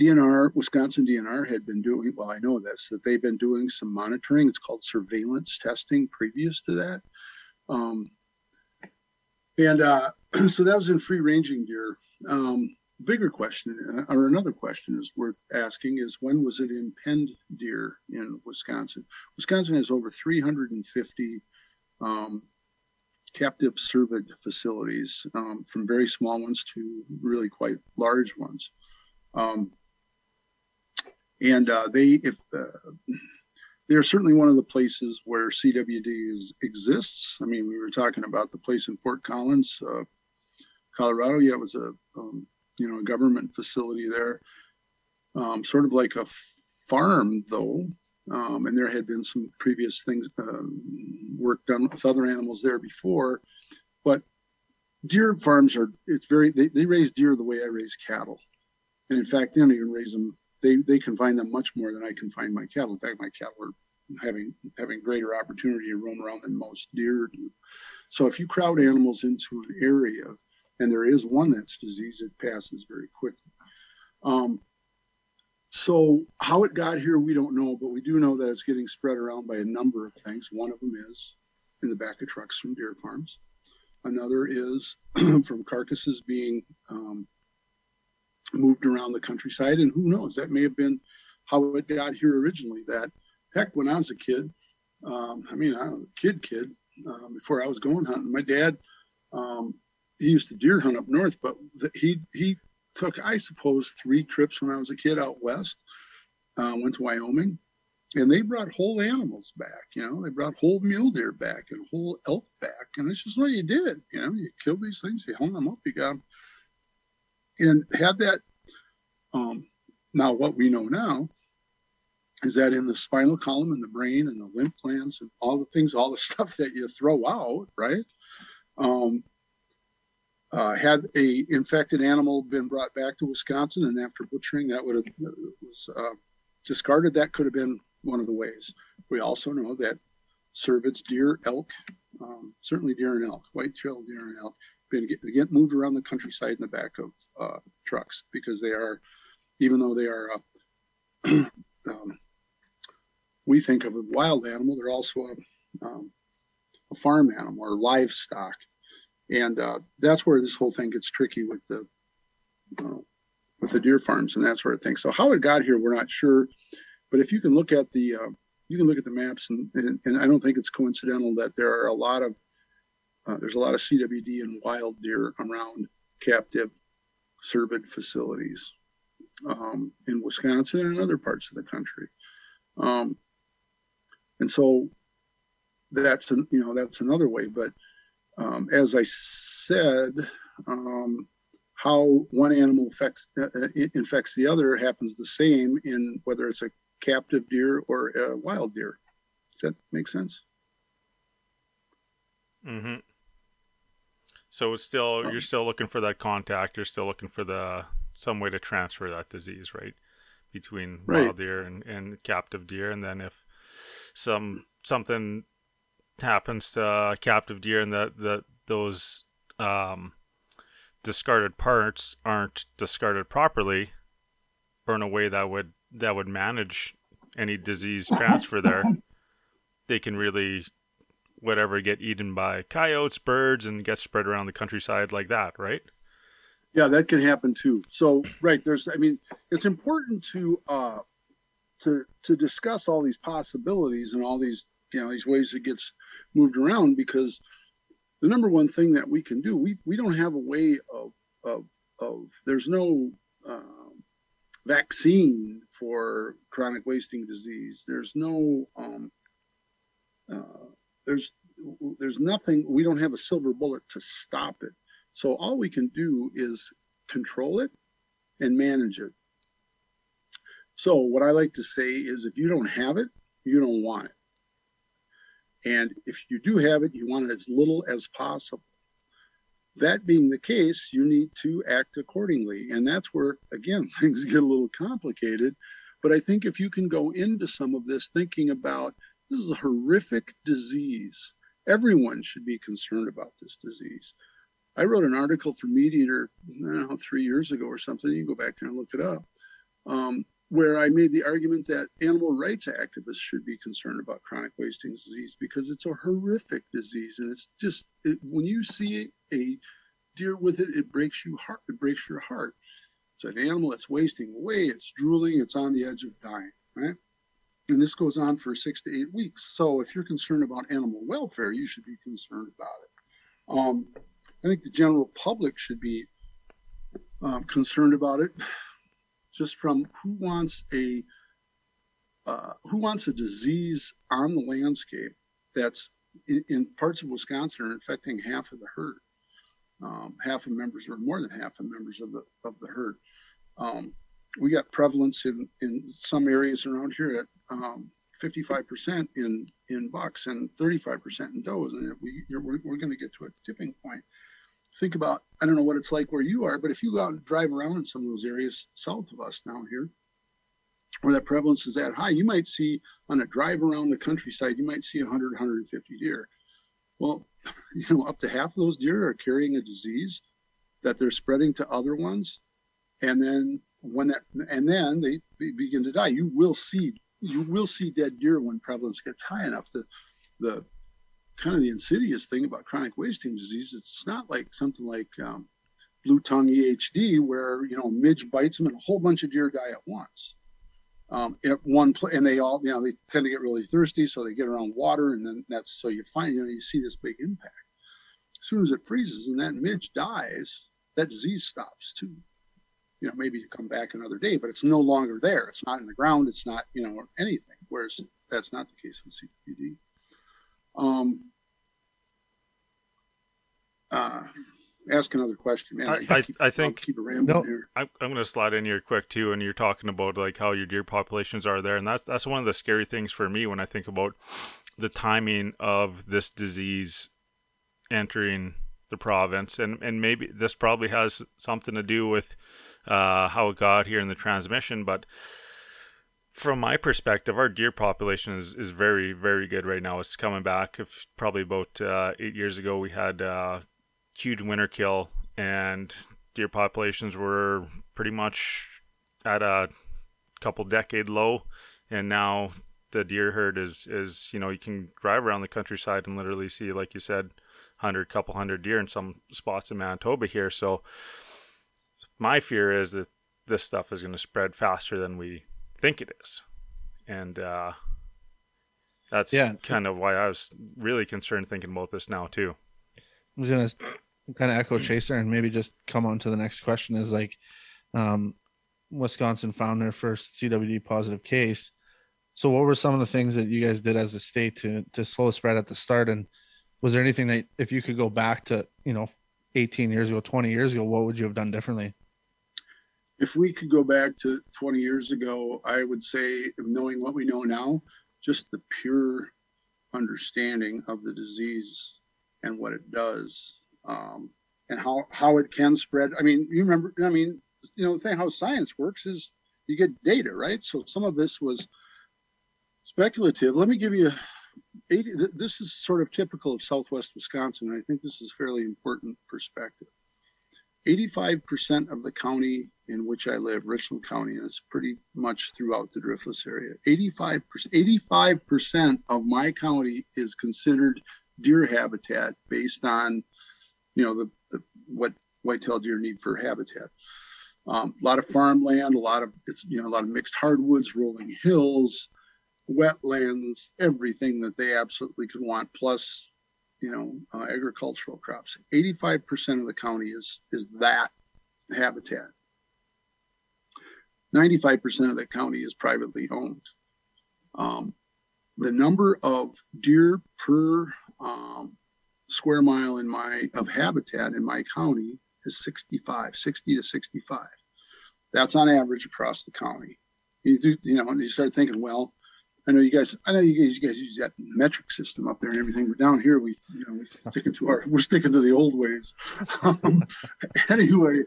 DNR, Wisconsin DNR had been doing, well, I know this, that they've been doing some monitoring. It's called surveillance testing previous to that. Um, and uh, so that was in free ranging deer. Um, bigger question, uh, or another question is worth asking is when was it in penned deer in Wisconsin? Wisconsin has over 350 um, captive cervid facilities, um, from very small ones to really quite large ones. Um, and uh, they if uh, they are certainly one of the places where CWD is, exists. I mean, we were talking about the place in Fort Collins, uh, Colorado. Yeah, it was a um, you know a government facility there, um, sort of like a farm though. Um, and there had been some previous things um, work done with other animals there before, but deer farms are it's very they, they raise deer the way I raise cattle, and in fact they don't even raise them they they confine them much more than I confine my cattle. In fact, my cattle are having having greater opportunity to roam around than most deer do. So if you crowd animals into an area, and there is one that's diseased, it passes very quickly. Um, so how it got here, we don't know, but we do know that it's getting spread around by a number of things. One of them is in the back of trucks from deer farms. Another is from carcasses being um, moved around the countryside. And who knows, that may have been how it got here originally. That heck, when I was a kid, um, I mean, I was a kid, kid, uh, before I was going hunting, my dad, um, he used to deer hunt up north, but he, he took, I suppose, three trips when I was a kid out west, uh, went to Wyoming, and they brought whole animals back. You know, they brought whole mule deer back and whole elk back, and it's just what you did. You know, you killed these things, you hung them up, you got them and had that um, now what we know now is that in the spinal column and the brain and the lymph glands and all the things, all the stuff that you throw out, right? Um, uh, had a infected animal been brought back to Wisconsin and after butchering that would have was uh, discarded, that could have been one of the ways. We also know that cervids, deer, elk, um, certainly deer and elk, white-tailed deer and elk, been get, get, moved around the countryside in the back of uh, trucks because they are, even though they are, uh, um, we think of a wild animal, they're also a, um, a farm animal or livestock and uh, that's where this whole thing gets tricky with the uh, with the deer farms and that sort of thing. So how it got here, we're not sure, but if you can look at the uh, you can look at the maps, and, and, and I don't think it's coincidental that there are a lot of uh, there's a lot of CWD and wild deer around captive cervid facilities um, in Wisconsin and other parts of the country. Um, and so that's an, you know that's another way, but um, as I said, um, how one animal affects, uh, uh infects the other happens the same in whether it's a captive deer or a wild deer. Does that make sense?
Mm-hmm. So it's still um, you're still looking for that contact. You're still looking for the some way to transfer that disease, right? Between right. wild deer and, and captive deer, and then if some something happens to captive deer and that that those um, discarded parts aren't discarded properly or in a way that would that would manage any disease transfer there they can really whatever get eaten by coyotes birds and get spread around the countryside like that right?
Yeah that can happen too. So right there's i mean it's important to uh to to discuss all these possibilities and all these you know these ways it gets moved around because the number one thing that we can do we we don't have a way of of of there's no uh, vaccine for chronic wasting disease. There's no um, uh, there's there's nothing we don't have a silver bullet to stop it so all we can do is control it and manage it so what i like to say is if you don't have it you don't want it and if you do have it, you want it as little as possible. That being the case, you need to act accordingly. And that's where, again, things get a little complicated. But I think if you can go into some of this thinking about this is a horrific disease, everyone should be concerned about this disease. I wrote an article for MeatEater, I don't know, three years ago or something. You can go back there and look it up. Um, where I made the argument that animal rights activists should be concerned about chronic wasting disease because it's a horrific disease and it's just it, when you see a deer with it, it breaks you heart. It breaks your heart. It's an animal that's wasting away. It's drooling. It's on the edge of dying. Right. And this goes on for six to eight weeks. So if you're concerned about animal welfare, you should be concerned about it. Um, I think the general public should be um, concerned about it just from who wants a uh, who wants a disease on the landscape that's in, in, parts of Wisconsin are infecting half of the herd, um, half of members or more than half of members of the of the herd. Um, we got prevalence in in some areas around here at um, 55% in in bucks and 35% in does, and we we're, we're going to get to a tipping point think about I don't know what it's like where you are, but if you go out and drive around in some of those areas south of us down here, where that prevalence is that high, you might see on a drive around the countryside, you might see 100, 150 deer. Well, you know, up to half of those deer are carrying a disease that they're spreading to other ones, and then when that and then they begin to die. You will see you will see dead deer when prevalence gets high enough. The the kind of the insidious thing about chronic wasting disease. It's not like something like um, blue tongue EHD, where you know midge bites them and a whole bunch of deer die at once. Um, at one place, and they all, you know, they tend to get really thirsty, so they get around water, and then that's so you find, you know, you see this big impact. As soon as it freezes and that midge dies, that disease stops too. You know, maybe you come back another day, but it's no longer there. It's not in the ground. It's not, you know, anything. Whereas that's not the case with CWD. Um, uh, ask another question, man.
I, I, I think
I'll keep it rambling
No.
here.
I'm, I'm going to slide in here quick too, and you're talking about like how your deer populations are there, and that's that's one of the scary things for me when I think about the timing of this disease entering the province, and and maybe this probably has something to do with uh, how it got here in the transmission, but from my perspective, our deer population is, is very, very good right now. It's coming back. If probably about uh, eight years ago, we had uh, huge winter kill, and deer populations were pretty much at a couple decade low, and now the deer herd is is you know you can drive around the countryside and literally see, like you said, hundred, couple hundred deer in some spots in Manitoba here. So my fear is that this stuff is going to spread faster than we think it is, and uh, that's
Yeah.
kind of why I was really concerned thinking about this now too.
I was gonna kind of echo Chaser and maybe just come on to the next question is like, um, Wisconsin found their first CWD positive case. So what were some of the things that you guys did as a state to to slow spread at the start? And was there anything that if you could go back to you know 18 years ago, 20 years ago, what would you have done differently?
If we could go back to 20 years ago, I would say, knowing what we know now, just the pure understanding of the disease and what it does, um, and how how it can spread. I mean, you remember? I mean, you know, the thing how science works is you get data, right? So some of this was speculative. Let me give you 80. This is sort of typical of Southwest Wisconsin, and I think this is fairly important perspective. 85% of the county in which I live, Richland County, and it's pretty much throughout the Driftless area. 85%, 85% of my county is considered deer habitat based on, you know, the, the what whitetail deer need for habitat. Um, a lot of farmland, a lot of it's you know a lot of mixed hardwoods, rolling hills, wetlands, everything that they absolutely could want, plus you know uh, agricultural crops. 85% of the county is is that habitat. 95% of the county is privately owned. Um, the number of deer per um, square mile in my of habitat in my county is 65, 60 to 65. That's on average across the county. You do, you know, and you start thinking, well, I know you guys, I know you guys, you guys use that metric system up there and everything, but down here we, you know, we're sticking to our, we're sticking to the old ways. Um, anyway,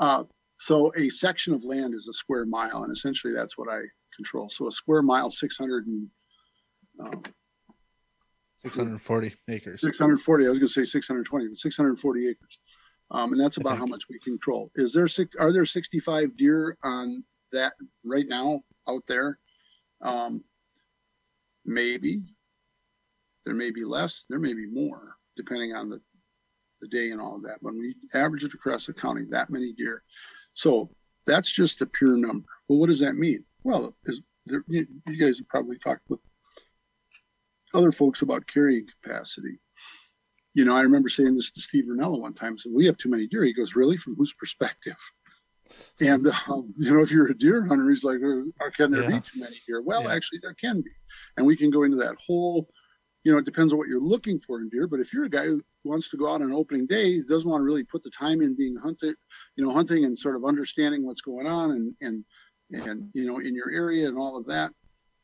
uh, so a section of land is a square mile, and essentially that's what I control. So a square mile, 600 and um,
640 acres.
640. I was going to say 620, but 640 acres. Um, and that's about how much we control. Is there six? Are there 65 deer on that right now out there? Um, maybe. There may be less. There may be more, depending on the the day and all of that. When we average it across the county, that many deer. So that's just a pure number. Well, what does that mean? Well, is there, you, you guys have probably talked with other folks about carrying capacity. You know, I remember saying this to Steve Rinella one time. So we have too many deer. He goes, really? From whose perspective? And um, you know, if you're a deer hunter, he's like, "Uh, can there
Yeah.
be too many deer? Well,
Yeah.
actually, there can be, and we can go into that whole. You know, it depends on what you're looking for in deer. But if you're a guy who wants to go out on an opening day, doesn't want to really put the time in being hunted, you know, hunting and sort of understanding what's going on and and and you know in your area and all of that,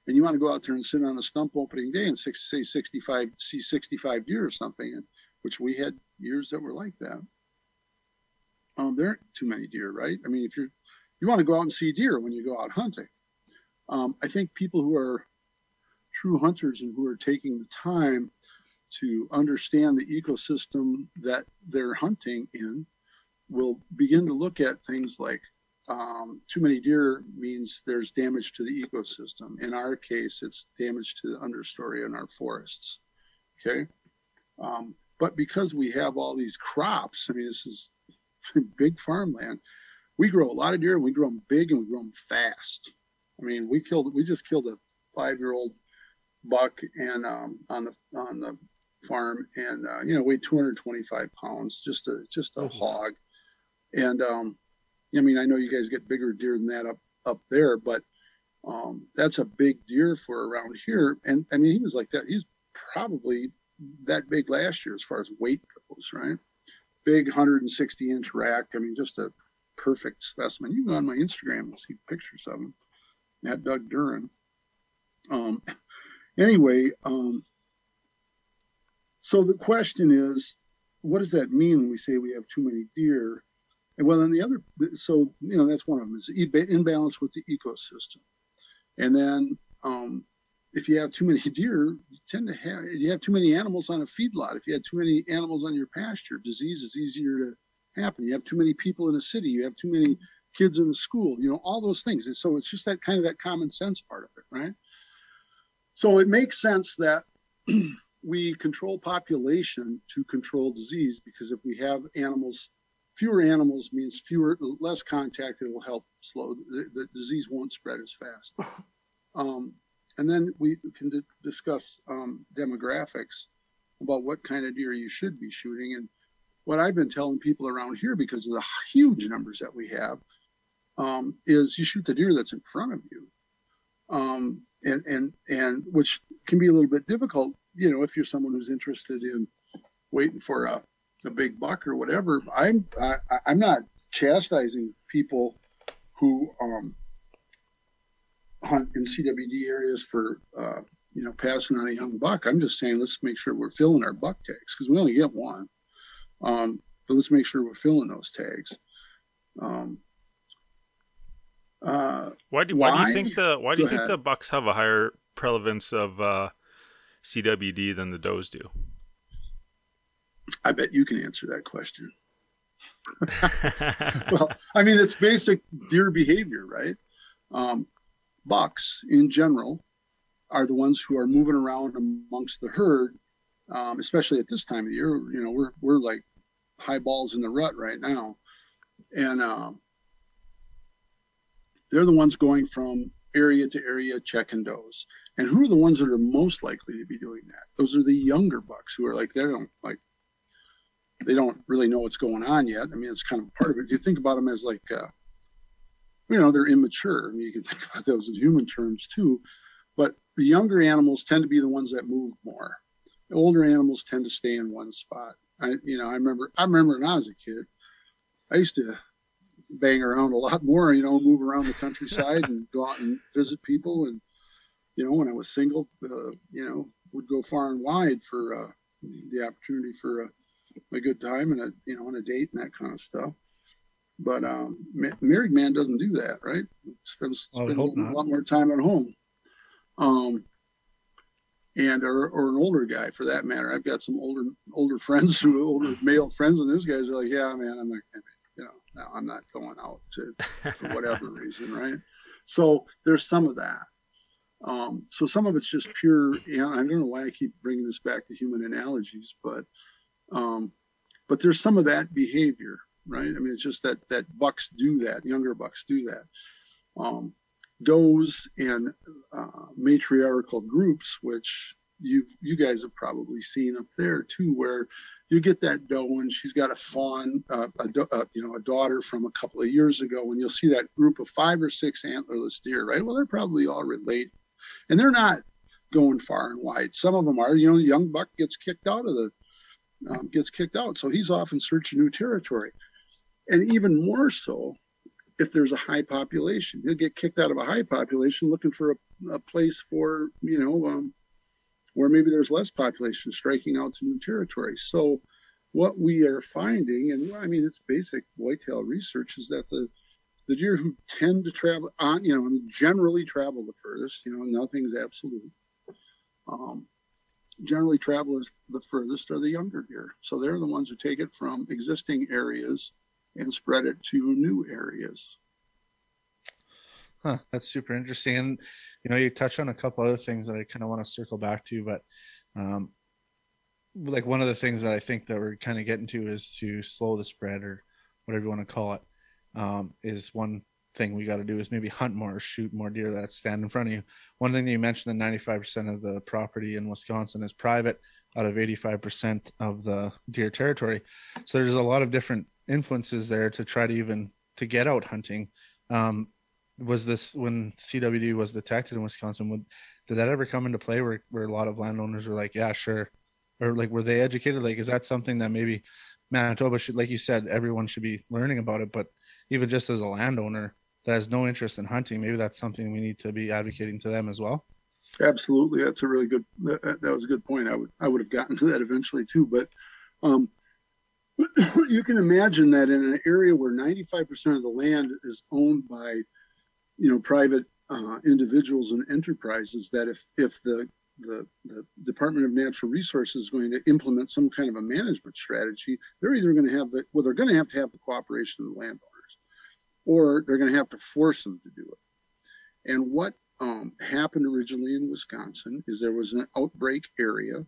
and you want to go out there and sit on a stump opening day and six, say 65 see 65 deer or something and which we had years that were like that um, there aren't too many deer right i mean if you're you want to go out and see deer when you go out hunting um, i think people who are true hunters and who are taking the time to understand the ecosystem that they're hunting in will begin to look at things like um, too many deer means there's damage to the ecosystem. In our case, it's damage to the understory in our forests. Okay. Um, but because we have all these crops, I mean, this is big farmland. We grow a lot of deer and we grow them big and we grow them fast. I mean, we killed, we just killed a five year old buck and um, on the, on the farm and, uh, you know, weighed 225 pounds, just a, just a hog. And, um, I mean, I know you guys get bigger deer than that up up there, but um, that's a big deer for around here. And I mean, he was like that. He's probably that big last year as far as weight goes, right? Big 160 inch rack. I mean, just a perfect specimen. You can go on my Instagram and see pictures of him at Doug Duren. Um, anyway, um, so the question is, what does that mean when we say we have too many deer? And well, then the other, so you know, that's one of them is imbalance with the ecosystem. And then um, if you have too many deer, you tend to have you have too many animals on a feedlot. If you have too many animals on your pasture, disease is easier to happen. You have too many people in a city. You have too many kids in the school. You know all those things. And so it's just that kind of that common sense part of it, right? So it makes sense that we control population to control disease because if we have animals, fewer animals means fewer less contact. It will help slow the, the disease won't spread as fast. Um, and then we can d- discuss um, demographics about what kind of deer you should be shooting. And what I've been telling people around here, because of the huge numbers that we have, um, is you shoot the deer that's in front of you. Um, and, and, and which can be a little bit difficult, you know, if you're someone who's interested in waiting for a, a big buck or whatever. I'm, I, I'm not chastising people who, um, hunt in CWD areas for uh, you know passing on a young buck. I'm just saying let's make sure we're filling our buck tags because we only get one. Um, but let's make sure we're filling those tags. Um,
uh, why do why, why, do you think the why do you think the bucks have a higher prevalence of uh, CWD than the does do?
I bet you can answer that question. well, I mean, it's basic deer behavior, right? Um, bucks in general are the ones who are moving around amongst the herd, um, especially at this time of year. You know, we're we're like high balls in the rut right now, and uh, they're the ones going from area to area checking does. And who are the ones that are most likely to be doing that? Those are the younger bucks who are like they don't like they don't really know what's going on yet. I mean, it's kind of part of it. You think about them as like uh, you know they're immature. I mean, you can think about those in human terms too. But the younger animals tend to be the ones that move more. The older animals tend to stay in one spot. I, you know, I remember, I remember when I was a kid, I used to bang around a lot more. You know, move around the countryside and go out and visit people. And you know, when I was single, uh, you know, would go far and wide for uh, the opportunity for a, a good time and a you know, on a date and that kind of stuff. But um, married man doesn't do that, right? Spends, spends a lot more time at home. Um, and or, or an older guy for that matter. I've got some older older friends who older male friends, and those guys are like, yeah, man, I'm not, you know, no, I'm not going out to for whatever reason, right? So there's some of that. Um, so some of it's just pure. You know, I don't know why I keep bringing this back to human analogies, but um, but there's some of that behavior right? I mean, it's just that that bucks do that, younger bucks do that. Um, does and uh, matriarchal groups, which you you guys have probably seen up there too, where you get that doe and she's got a fawn, uh, a, uh, you know, a daughter from a couple of years ago, and you'll see that group of five or six antlerless deer, right? Well, they're probably all related, and they're not going far and wide. Some of them are, you know, young buck gets kicked out of the um, gets kicked out, so he's off in search of new territory and even more so if there's a high population. You'll get kicked out of a high population looking for a, a place for, you know, um, where maybe there's less population striking out to new territory. So, what we are finding, and I mean, it's basic whitetail research, is that the the deer who tend to travel on, you know, generally travel the furthest, you know, nothing's absolute. Um, generally travel the furthest are the younger deer. So they're the ones who take it from existing areas and spread it to new areas.
Huh, that's super interesting. And you know, you touch on a couple other things that I kind of want to circle back to, but um, like one of the things that I think that we're kind of getting to is to slow the spread or whatever you want to call it. Um, is one thing we got to do is maybe hunt more, shoot more deer that stand in front of you. One thing that you mentioned that 95% of the property in Wisconsin is private out of 85% of the deer territory. So there's a lot of different influences there to try to even to get out hunting. Um, was this when CWD was detected in Wisconsin? Would did that ever come into play where, where a lot of landowners were like, yeah, sure, or like were they educated? Like, is that something that maybe Manitoba should, like you said, everyone should be learning about it? But even just as a landowner that has no interest in hunting, maybe that's something we need to be advocating to them as well.
Absolutely, that's a really good. That, that was a good point. I would I would have gotten to that eventually too, but um, you can imagine that in an area where 95% of the land is owned by, you know, private uh, individuals and enterprises, that if if the the, the Department of Natural Resources is going to implement some kind of a management strategy, they're either going to have the well, they're going to have to have the cooperation of the landowners, or they're going to have to force them to do it. And what um, happened originally in Wisconsin is there was an outbreak area.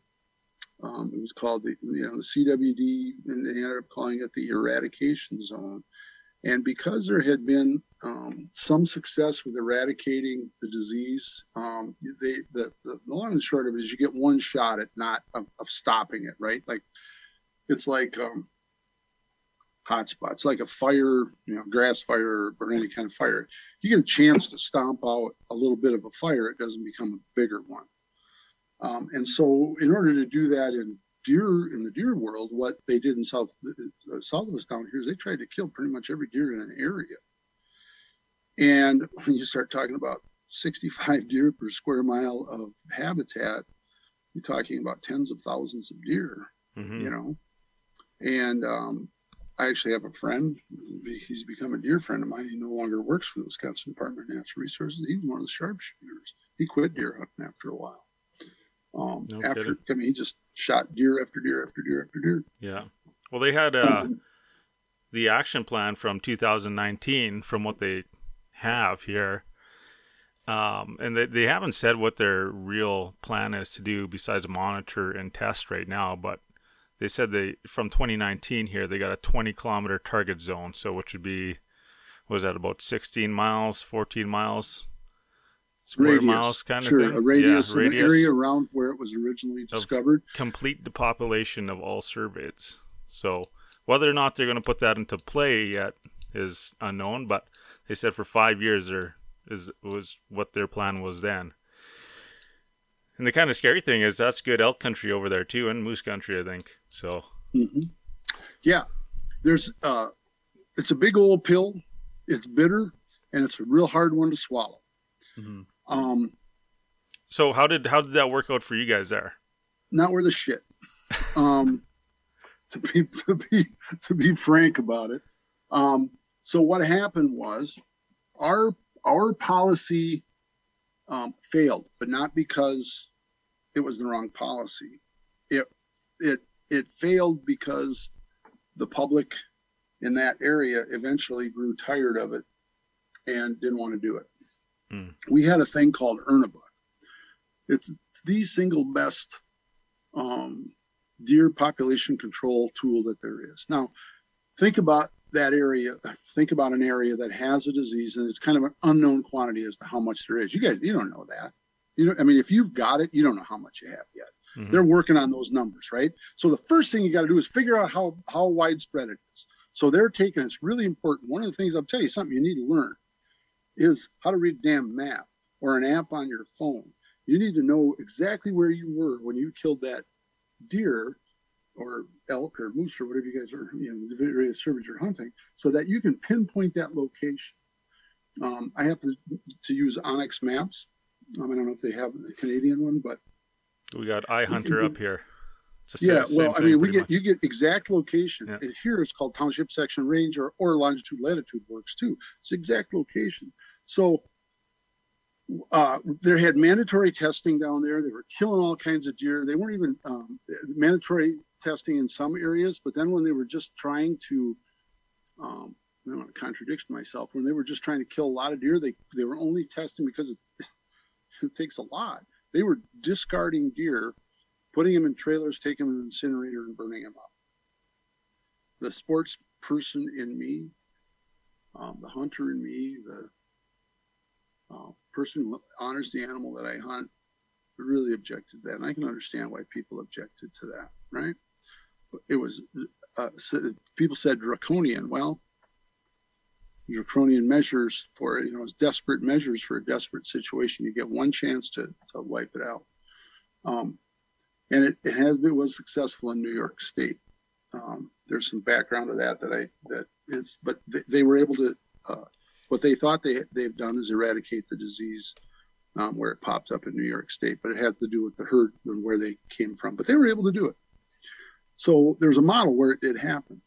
Um, it was called the you know the CWD, and they ended up calling it the eradication zone. And because there had been um, some success with eradicating the disease, um, they, the, the, long and short of it is you get one shot at not of, of stopping it, right? Like it's like um, hotspots, like a fire, you know, grass fire or any kind of fire. You get a chance to stomp out a little bit of a fire, it doesn't become a bigger one. Um, and so, in order to do that in deer in the deer world, what they did in south uh, south of us down here is they tried to kill pretty much every deer in an area. And when you start talking about 65 deer per square mile of habitat, you're talking about tens of thousands of deer. Mm-hmm. You know, and um, I actually have a friend. He's become a dear friend of mine. He no longer works for the Wisconsin Department of Natural Resources. He was one of the sharpshooters. He quit deer hunting after a while. Um, no after kidding. I mean, he just shot deer after deer after deer after deer.
Yeah. Well, they had uh, the action plan from 2019, from what they have here. Um, and they, they haven't said what their real plan is to do besides monitor and test right now, but they said they from 2019 here they got a 20 kilometer target zone, so which would be was that about 16 miles, 14 miles
square radius, miles kind sure, of thing. a radius yeah, radius an area around where it was originally discovered.
Complete the population of all surveys. So whether or not they're going to put that into play yet is unknown. But they said for five years there is was what their plan was then. And the kind of scary thing is that's good elk country over there too, and moose country, I think. So.
Mm-hmm. Yeah, there's uh, it's a big old pill. It's bitter, and it's a real hard one to swallow. Mm-hmm. Um,
so how did how did that work out for you guys there?
Not worth a shit. Um, to be to be to be frank about it. Um, so what happened was our our policy um, failed, but not because it was the wrong policy. It it it failed because the public in that area eventually grew tired of it and didn't want to do it. Mm. We had a thing called Earn-a-Buck. It's the single best um, deer population control tool that there is. Now, think about that area. Think about an area that has a disease and it's kind of an unknown quantity as to how much there is. You guys, you don't know that. You know, I mean, if you've got it, you don't know how much you have yet. Mm-hmm. They're working on those numbers, right? So the first thing you got to do is figure out how how widespread it is. So they're taking it's really important. One of the things I'll tell you something you need to learn is how to read a damn map or an app on your phone. You need to know exactly where you were when you killed that deer or elk or moose or whatever you guys are, you know, the various cervids you're hunting, so that you can pinpoint that location. Um, I happen to use onX Maps. Um, I don't know if they have a Canadian one, but
we got iHunter up here.
Yeah, well, I mean, we get much. you get exact location. Yeah. here it's called township section range or, or longitude latitude works too. It's exact location. So uh, they had mandatory testing down there. They were killing all kinds of deer. They weren't even um, mandatory testing in some areas, but then when they were just trying to, um, I don't want to contradict myself. When they were just trying to kill a lot of deer, they they were only testing because it, it takes a lot. They were discarding deer, putting them in trailers, taking them to an incinerator, and burning them up. The sports person in me, um, the hunter in me, the uh, person who honors the animal that I hunt really objected to that. And I can understand why people objected to that, right? It was, uh, people said draconian. Well, draconian measures for, you know, it's desperate measures for a desperate situation. You get one chance to, to wipe it out. Um, and it, it has been was successful in New York State. Um, there's some background to that that I that is, but they, they were able to. Uh, what they thought they they've done is eradicate the disease um, where it popped up in New York State, but it had to do with the herd and where they came from. But they were able to do it. So there's a model where it did happen.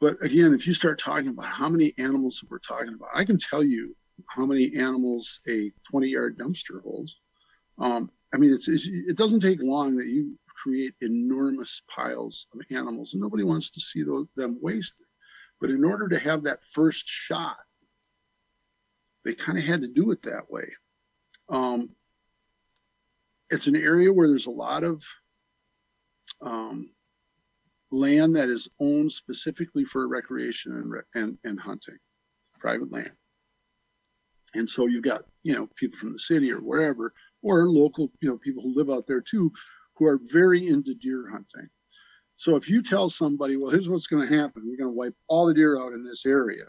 But again, if you start talking about how many animals we're talking about, I can tell you how many animals a 20 yard dumpster holds. Um, I mean, it's, it's, it doesn't take long that you create enormous piles of animals, and nobody wants to see those, them wasted. But in order to have that first shot, they kind of had to do it that way. Um, it's an area where there's a lot of um, land that is owned specifically for recreation and, and, and hunting, private land. And so you've got, you know, people from the city or wherever, or local, you know, people who live out there too, who are very into deer hunting. So if you tell somebody, well, here's what's going to happen, we're going to wipe all the deer out in this area,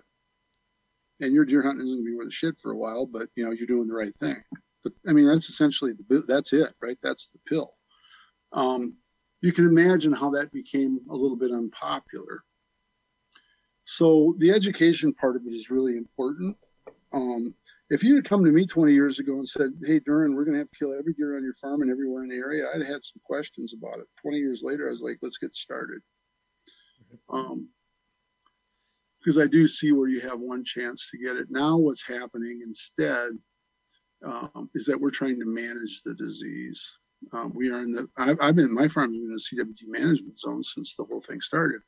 and your deer hunting is going to be worth shit for a while, but you know you're doing the right thing. But I mean, that's essentially the that's it, right? That's the pill. Um, you can imagine how that became a little bit unpopular. So the education part of it is really important. Um, if you had come to me 20 years ago and said, "Hey, Duren, we're going to have to kill every deer on your farm and everywhere in the area," I'd had some questions about it. 20 years later, I was like, "Let's get started," um, because I do see where you have one chance to get it. Now, what's happening instead um, is that we're trying to manage the disease. Um, we are in the. I've, I've been my farm's been in the CWD management zone since the whole thing started,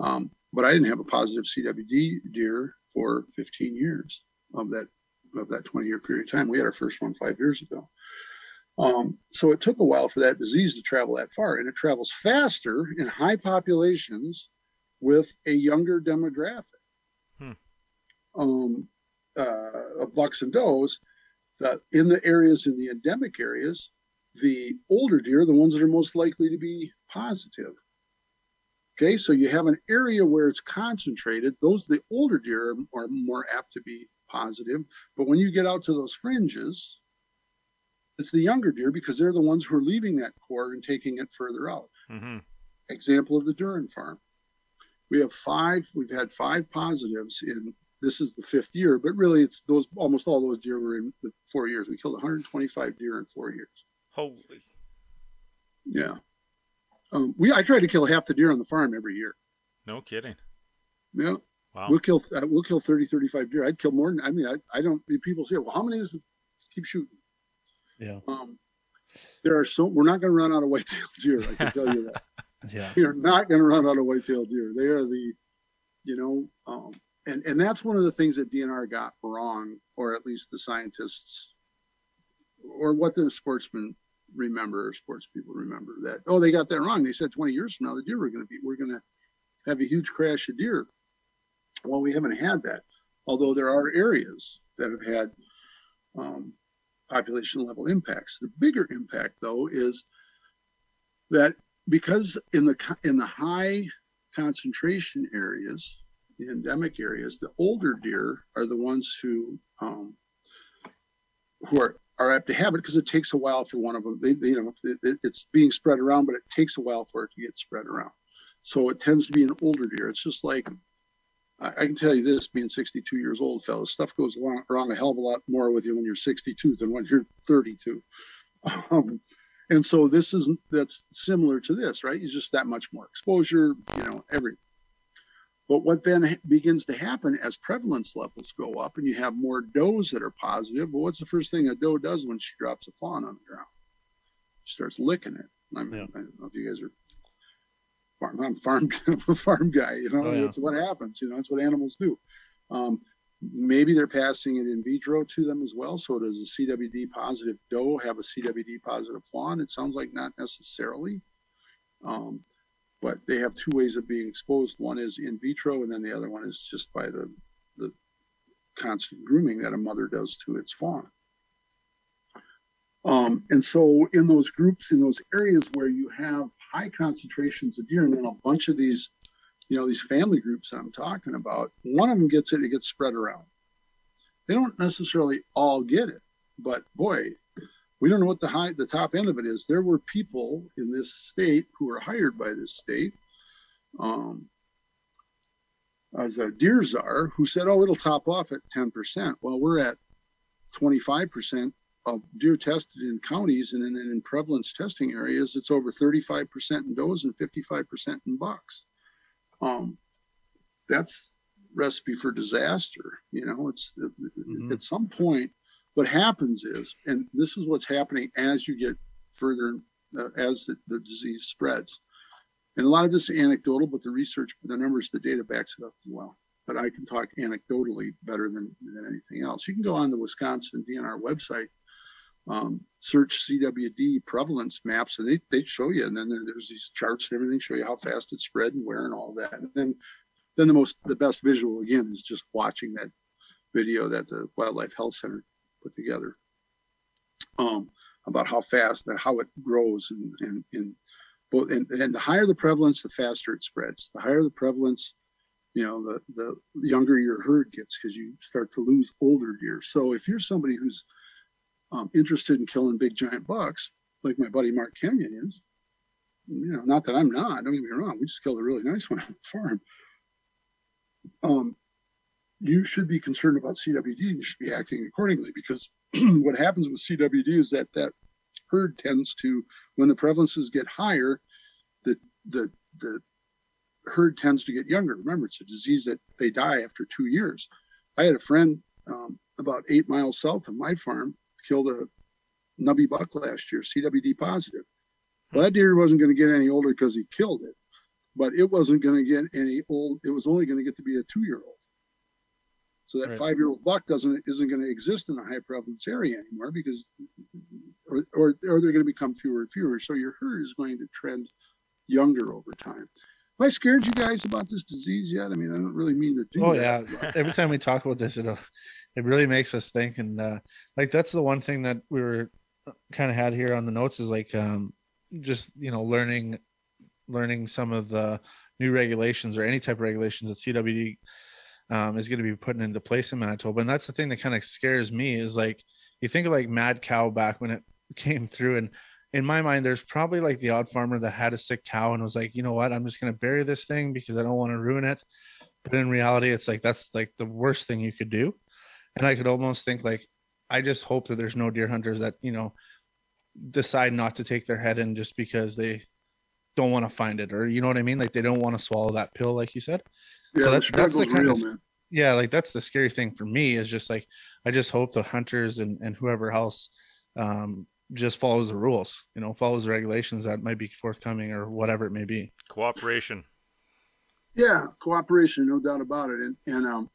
um, but I didn't have a positive CWD deer for 15 years of that of that 20 year period of time. We had our first one five years ago. Um, so it took a while for that disease to travel that far, and it travels faster in high populations with a younger demographic hmm. um, uh, of bucks and does. That in the areas in the endemic areas, the older deer, the ones that are most likely to be positive. Okay, so you have an area where it's concentrated. Those the older deer are, are more apt to be positive. But when you get out to those fringes, it's the younger deer because they're the ones who are leaving that core and taking it further out. Mm-hmm. Example of the Duren farm. We have five, we've had five positives in this is the fifth year, but really it's those almost all those deer were in the four years. We killed 125 deer in four years.
Holy.
Yeah. Um, we I try to kill half the deer on the farm every year.
No kidding.
Yeah. Wow. We'll kill uh, we'll kill 30, 35 deer. I'd kill more than I mean I, I don't people say, well, how many is it? Keep shooting.
Yeah.
Um there are so we're not gonna run out of white-tailed deer, I can tell you that.
yeah.
We are not gonna run out of white-tailed deer. They are the you know, um and, and that's one of the things that DNR got wrong, or at least the scientists or what the sportsmen remember or sports people remember that oh they got that wrong they said 20 years from now the deer were going to be we're going to have a huge crash of deer well, we haven't had that, although there are areas that have had um, population level impacts. The bigger impact, though, is that because in the in the high concentration areas, the endemic areas, the older deer are the ones who um, who are are apt to have it because it takes a while for one of them. They, they you know, it, it's being spread around, but it takes a while for it to get spread around. So it tends to be an older deer. It's just like I, can tell you this, being 62 years old, fellas, stuff goes along, wrong a hell of a lot more with you when you're 62 than when you're 32. Um, and so this is that's similar to this, right? It's just that much more exposure, you know, everything. But what then begins to happen as prevalence levels go up and you have more does that are positive, well, what's the first thing a doe does when she drops a fawn on the ground? She starts licking it. I, mean, yeah. I don't know if you guys are farm. I'm farm a farm guy. You know, oh, yeah. what happens. You know, it's what animals do. Um, maybe they're passing it in vitro to them as well. So does a CWD positive doe have a CWD positive fawn? It sounds like not necessarily. Um, but they have two ways of being exposed. One is in vitro, and then the other one is just by the the constant grooming that a mother does to its fawn. Um, and so in those groups, in those areas where you have high concentrations of deer and then a bunch of these, you know, these family groups I'm talking about, one of them gets it, it gets spread around. They don't necessarily all get it, but boy, we don't know what the high the top end of it is. There were people in this state who were hired by this state um, as a deer czar who said, "Oh, it'll top off at 10%." Well, we're at 25% of deer tested in counties, and then in prevalence testing areas, it's over 35% in does and 55% in bucks. Um, that's recipe for disaster. You know, it's mm-hmm. at some point what happens is, and this is what's happening as you get further, uh, as the, the, disease spreads. And a lot of this is anecdotal, but the research, the numbers, the data backs it up as well. But I can talk anecdotally better than, than anything else. You can go on the Wisconsin DNR website, um, search CWD prevalence maps, and they, they show you. And then there's these charts and everything show you how fast it spread and where and all that. And then, then the most, the best visual again is just watching that video that the Wildlife Health Center put together um, about how fast and how it grows and, and, and both and, and the higher the prevalence the faster it spreads the higher the prevalence you know the the younger your herd gets because you start to lose older deer so if you're somebody who's um, interested in killing big giant bucks like my buddy mark kenyon is you know not that i'm not don't get me wrong we just killed a really nice one on the farm um, you should be concerned about CWD and you should be acting accordingly because what happens with CWD is that that herd tends to, when the prevalences get higher, the the the herd tends to get younger. Remember, it's a disease that they die after two years. I had a friend um, about eight miles south of my farm killed a nubby buck last year, CWD positive. Well, that deer wasn't going to get any older because he killed it, but it wasn't going to get any old. It was only going to get to be a two year old. So that right. five-year-old buck doesn't isn't going to exist in a high prevalence area anymore because, or, or, or they're going to become fewer and fewer. So your herd is going to trend younger over time. Have I scared you guys about this disease yet? I mean, I don't really mean to do.
Oh
that,
yeah, but... every time we talk about this, it it really makes us think, and uh, like that's the one thing that we were uh, kind of had here on the notes is like um, just you know learning learning some of the new regulations or any type of regulations that CWD um, is going to be putting into place in Manitoba. And that's the thing that kind of scares me is like, you think of like Mad Cow back when it came through. And in my mind, there's probably like the odd farmer that had a sick cow and was like, you know what, I'm just going to bury this thing because I don't want to ruin it. But in reality, it's like, that's like the worst thing you could do. And I could almost think like, I just hope that there's no deer hunters that, you know, decide not to take their head in just because they don't want to find it or you know what I mean? Like they don't want to swallow that pill, like you said.
Yeah, so that's that's the kind real, of man.
yeah, like that's the scary thing for me is just like I just hope the hunters and and whoever else um just follows the rules, you know, follows the regulations that might be forthcoming or whatever it may be.
Cooperation.
Yeah, cooperation, no doubt about it. And and um,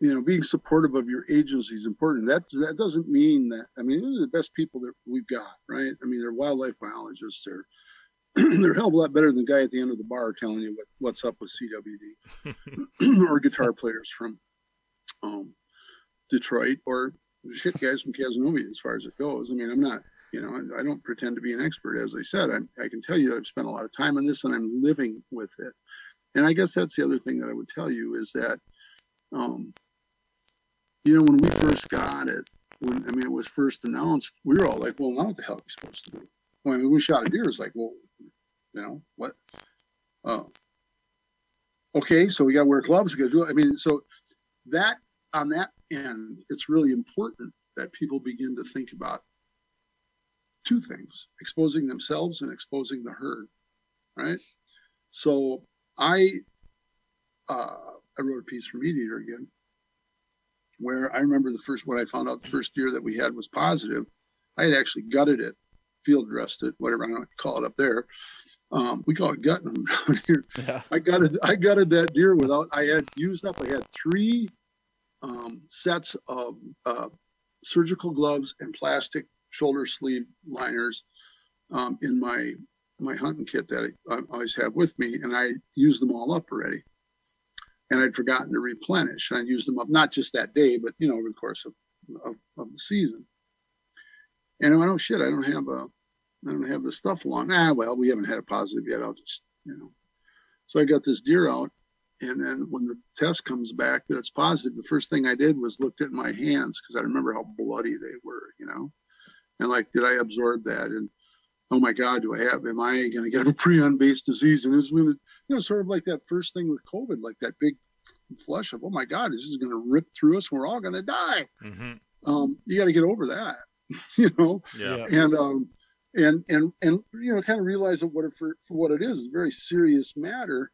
you know, being supportive of your agency is important. That that doesn't mean that I mean, they're the best people that we've got, right? I mean, they're wildlife biologists, they're they're a hell of a lot better than the guy at the end of the bar telling you what, what's up with CWD or guitar players from um, Detroit or shit guys from Casanova as far as it goes. I mean, I'm not, you know, I, I don't pretend to be an expert. As I said, I, I can tell you that I've spent a lot of time on this and I'm living with it. And I guess that's the other thing that I would tell you is that, um, you know, when we first got it, when I mean it was first announced, we were all like, "Well, now what the hell are we supposed to do?" Well, I mean, we shot a deer. It's like, well, you know what? Uh, okay, so we got to wear gloves. We got to do. It. I mean, so that on that end, it's really important that people begin to think about two things: exposing themselves and exposing the herd. Right. So I uh, I wrote a piece for MeatEater again, where I remember the first when I found out the first year that we had was positive. I had actually gutted it, field dressed it, whatever I don't call it up there, um, we call it gutting them around here. Yeah. I gutted I gutted that deer without I had used up. I had three um, sets of uh, surgical gloves and plastic shoulder sleeve liners um, in my my hunting kit that I, I always have with me, and I used them all up already. And I'd forgotten to replenish. And I used them up not just that day, but you know over the course of of, of the season. And I went, oh shit, I don't have a I don't have the stuff along. Ah, well, we haven't had a positive yet. I'll just, you know. So I got this deer out, and then when the test comes back that it's positive, the first thing I did was looked at my hands because I remember how bloody they were, you know. and like, did I absorb that? And oh my God, do I have? Am I going to get a prion-based disease? And it's when you know, sort of like that first thing with COVID, like that big flush of, oh my God, this is going to rip through us. We're all going to die. Mm-hmm. Um, you got to get over that, you know.
Yeah.
And um, and and and you know, kind of realize that what it, for for what it is, is a very serious matter.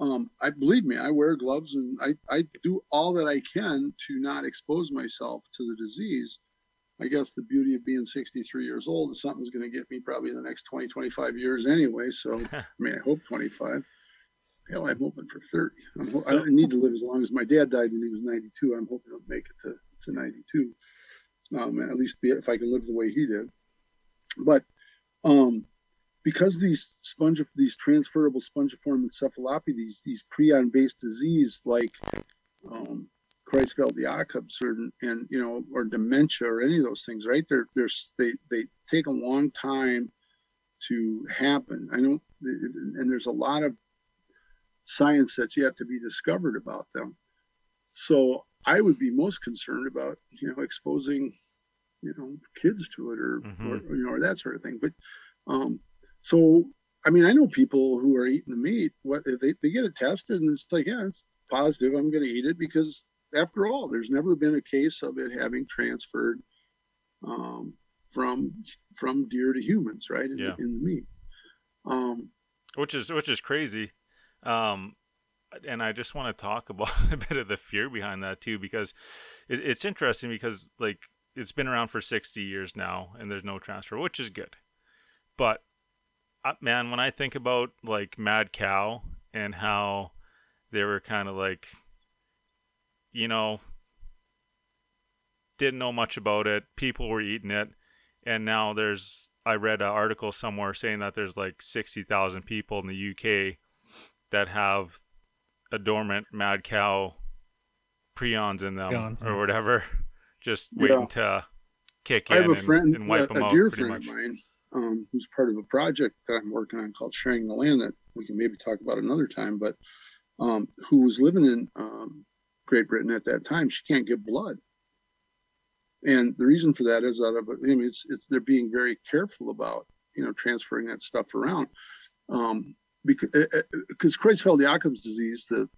Um, I believe me, I wear gloves and I I do all that I can to not expose myself to the disease. I guess the beauty of being 63 years old is something's going to get me probably in the next 20, 25 years anyway. So, I mean, I hope 25. Hell, I'm hoping for 30. I'm, so, I need to live as long as my dad died when he was 92. I'm hoping I'll make it to, to 92. Um, at least be, if I can live the way he did. But um, because these sponge, these transferable spongiform encephalopathy, these, these prion-based disease like um, Creutzfeldt-Jakob's or and you know or dementia or any of those things, right? They're they're they they take a long time to happen. I don't, and there's a lot of science that's yet to be discovered about them. So I would be most concerned about you know exposing you know kids to it or, mm-hmm. or you know or that sort of thing. But um, so I mean I know people who are eating the meat. What if they, they get it tested and it's like yeah it's positive I'm going to eat it because after all, there's never been a case of it having transferred um, from from deer to humans, right? In, yeah. the, in the meat. Um,
which is which is crazy. Um, and I just want to talk about a bit of the fear behind that too, because it, it's interesting because like it's been around for 60 years now, and there's no transfer, which is good. But uh, man, when I think about like Mad Cow and how they were kind of like you know, didn't know much about it. People were eating it, and now there's I read an article somewhere saying that there's like sixty thousand people in the UK that have a dormant mad cow prions in them Gone. or whatever, just waiting yeah. to kick in I have a friend, and, wipe a, them a out. A dear friend much. of mine
um, who's part of a project that I'm working on called Sharing the Land that we can maybe talk about another time, but um, who was living in um, Great Britain at that time, she can't get blood. And the reason for that is out of I mean it's it's they're being very careful about you know transferring that stuff around. Um, because because Creutzfeldt-Jakob's disease, the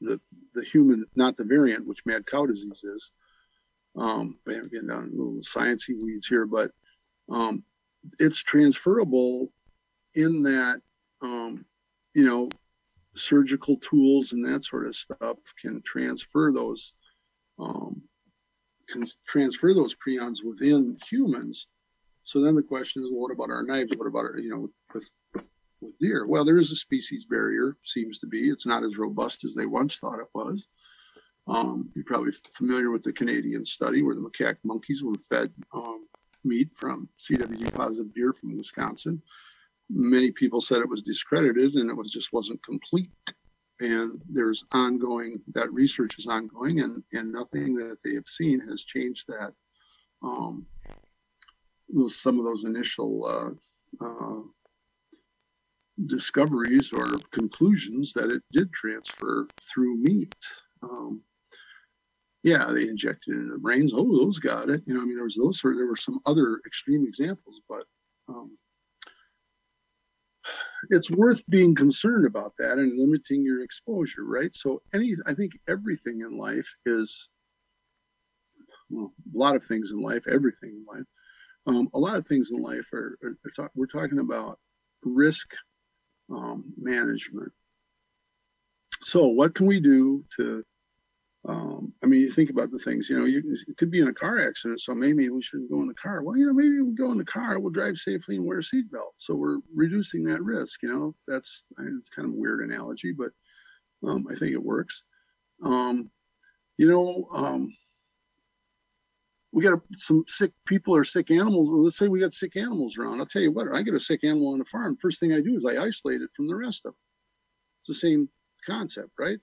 the the human, not the variant, which mad cow disease is. Um, I'm getting down a little sciencey weeds here, but um, it's transferable in that um, you know surgical tools and that sort of stuff can transfer those um, can transfer those prions within humans. So then the question is, well, what about our knives? What about our, you know with, with deer? Well, there is a species barrier. Seems to be. It's not as robust as they once thought it was. Um, you're probably familiar with the Canadian study where the macaque monkeys were fed um, meat from CWD positive deer from Wisconsin many people said it was discredited and it was just wasn't complete. And there's ongoing that research is ongoing, and and nothing that they have seen has changed that. Um, some of those initial uh, uh, discoveries or conclusions that it did transfer through meat. Um, yeah, they injected it into the brains. Oh, those got it. You know, I mean, there was those. There were some other extreme examples, but um, it's worth being concerned about that and limiting your exposure, right? So any, I think everything in life is, well, a lot of things in life, everything in life, um, a lot of things in life are, are, are talk, we're talking about risk um, management. So what can we do to um, I mean, you think about the things, you know, you, it could be in a car accident, so maybe we shouldn't go in the car. Well, you know, maybe we'll go in the car, we'll drive safely and wear a seatbelt. So we're reducing that risk, you know, that's it's kind of a weird analogy, but um, I think it works. Um, you know, um, we got some sick people or sick animals. Let's say we got sick animals around. I'll tell you what, I get a sick animal on the farm. First thing I do is I isolate it from the rest of them. It's the same concept, right?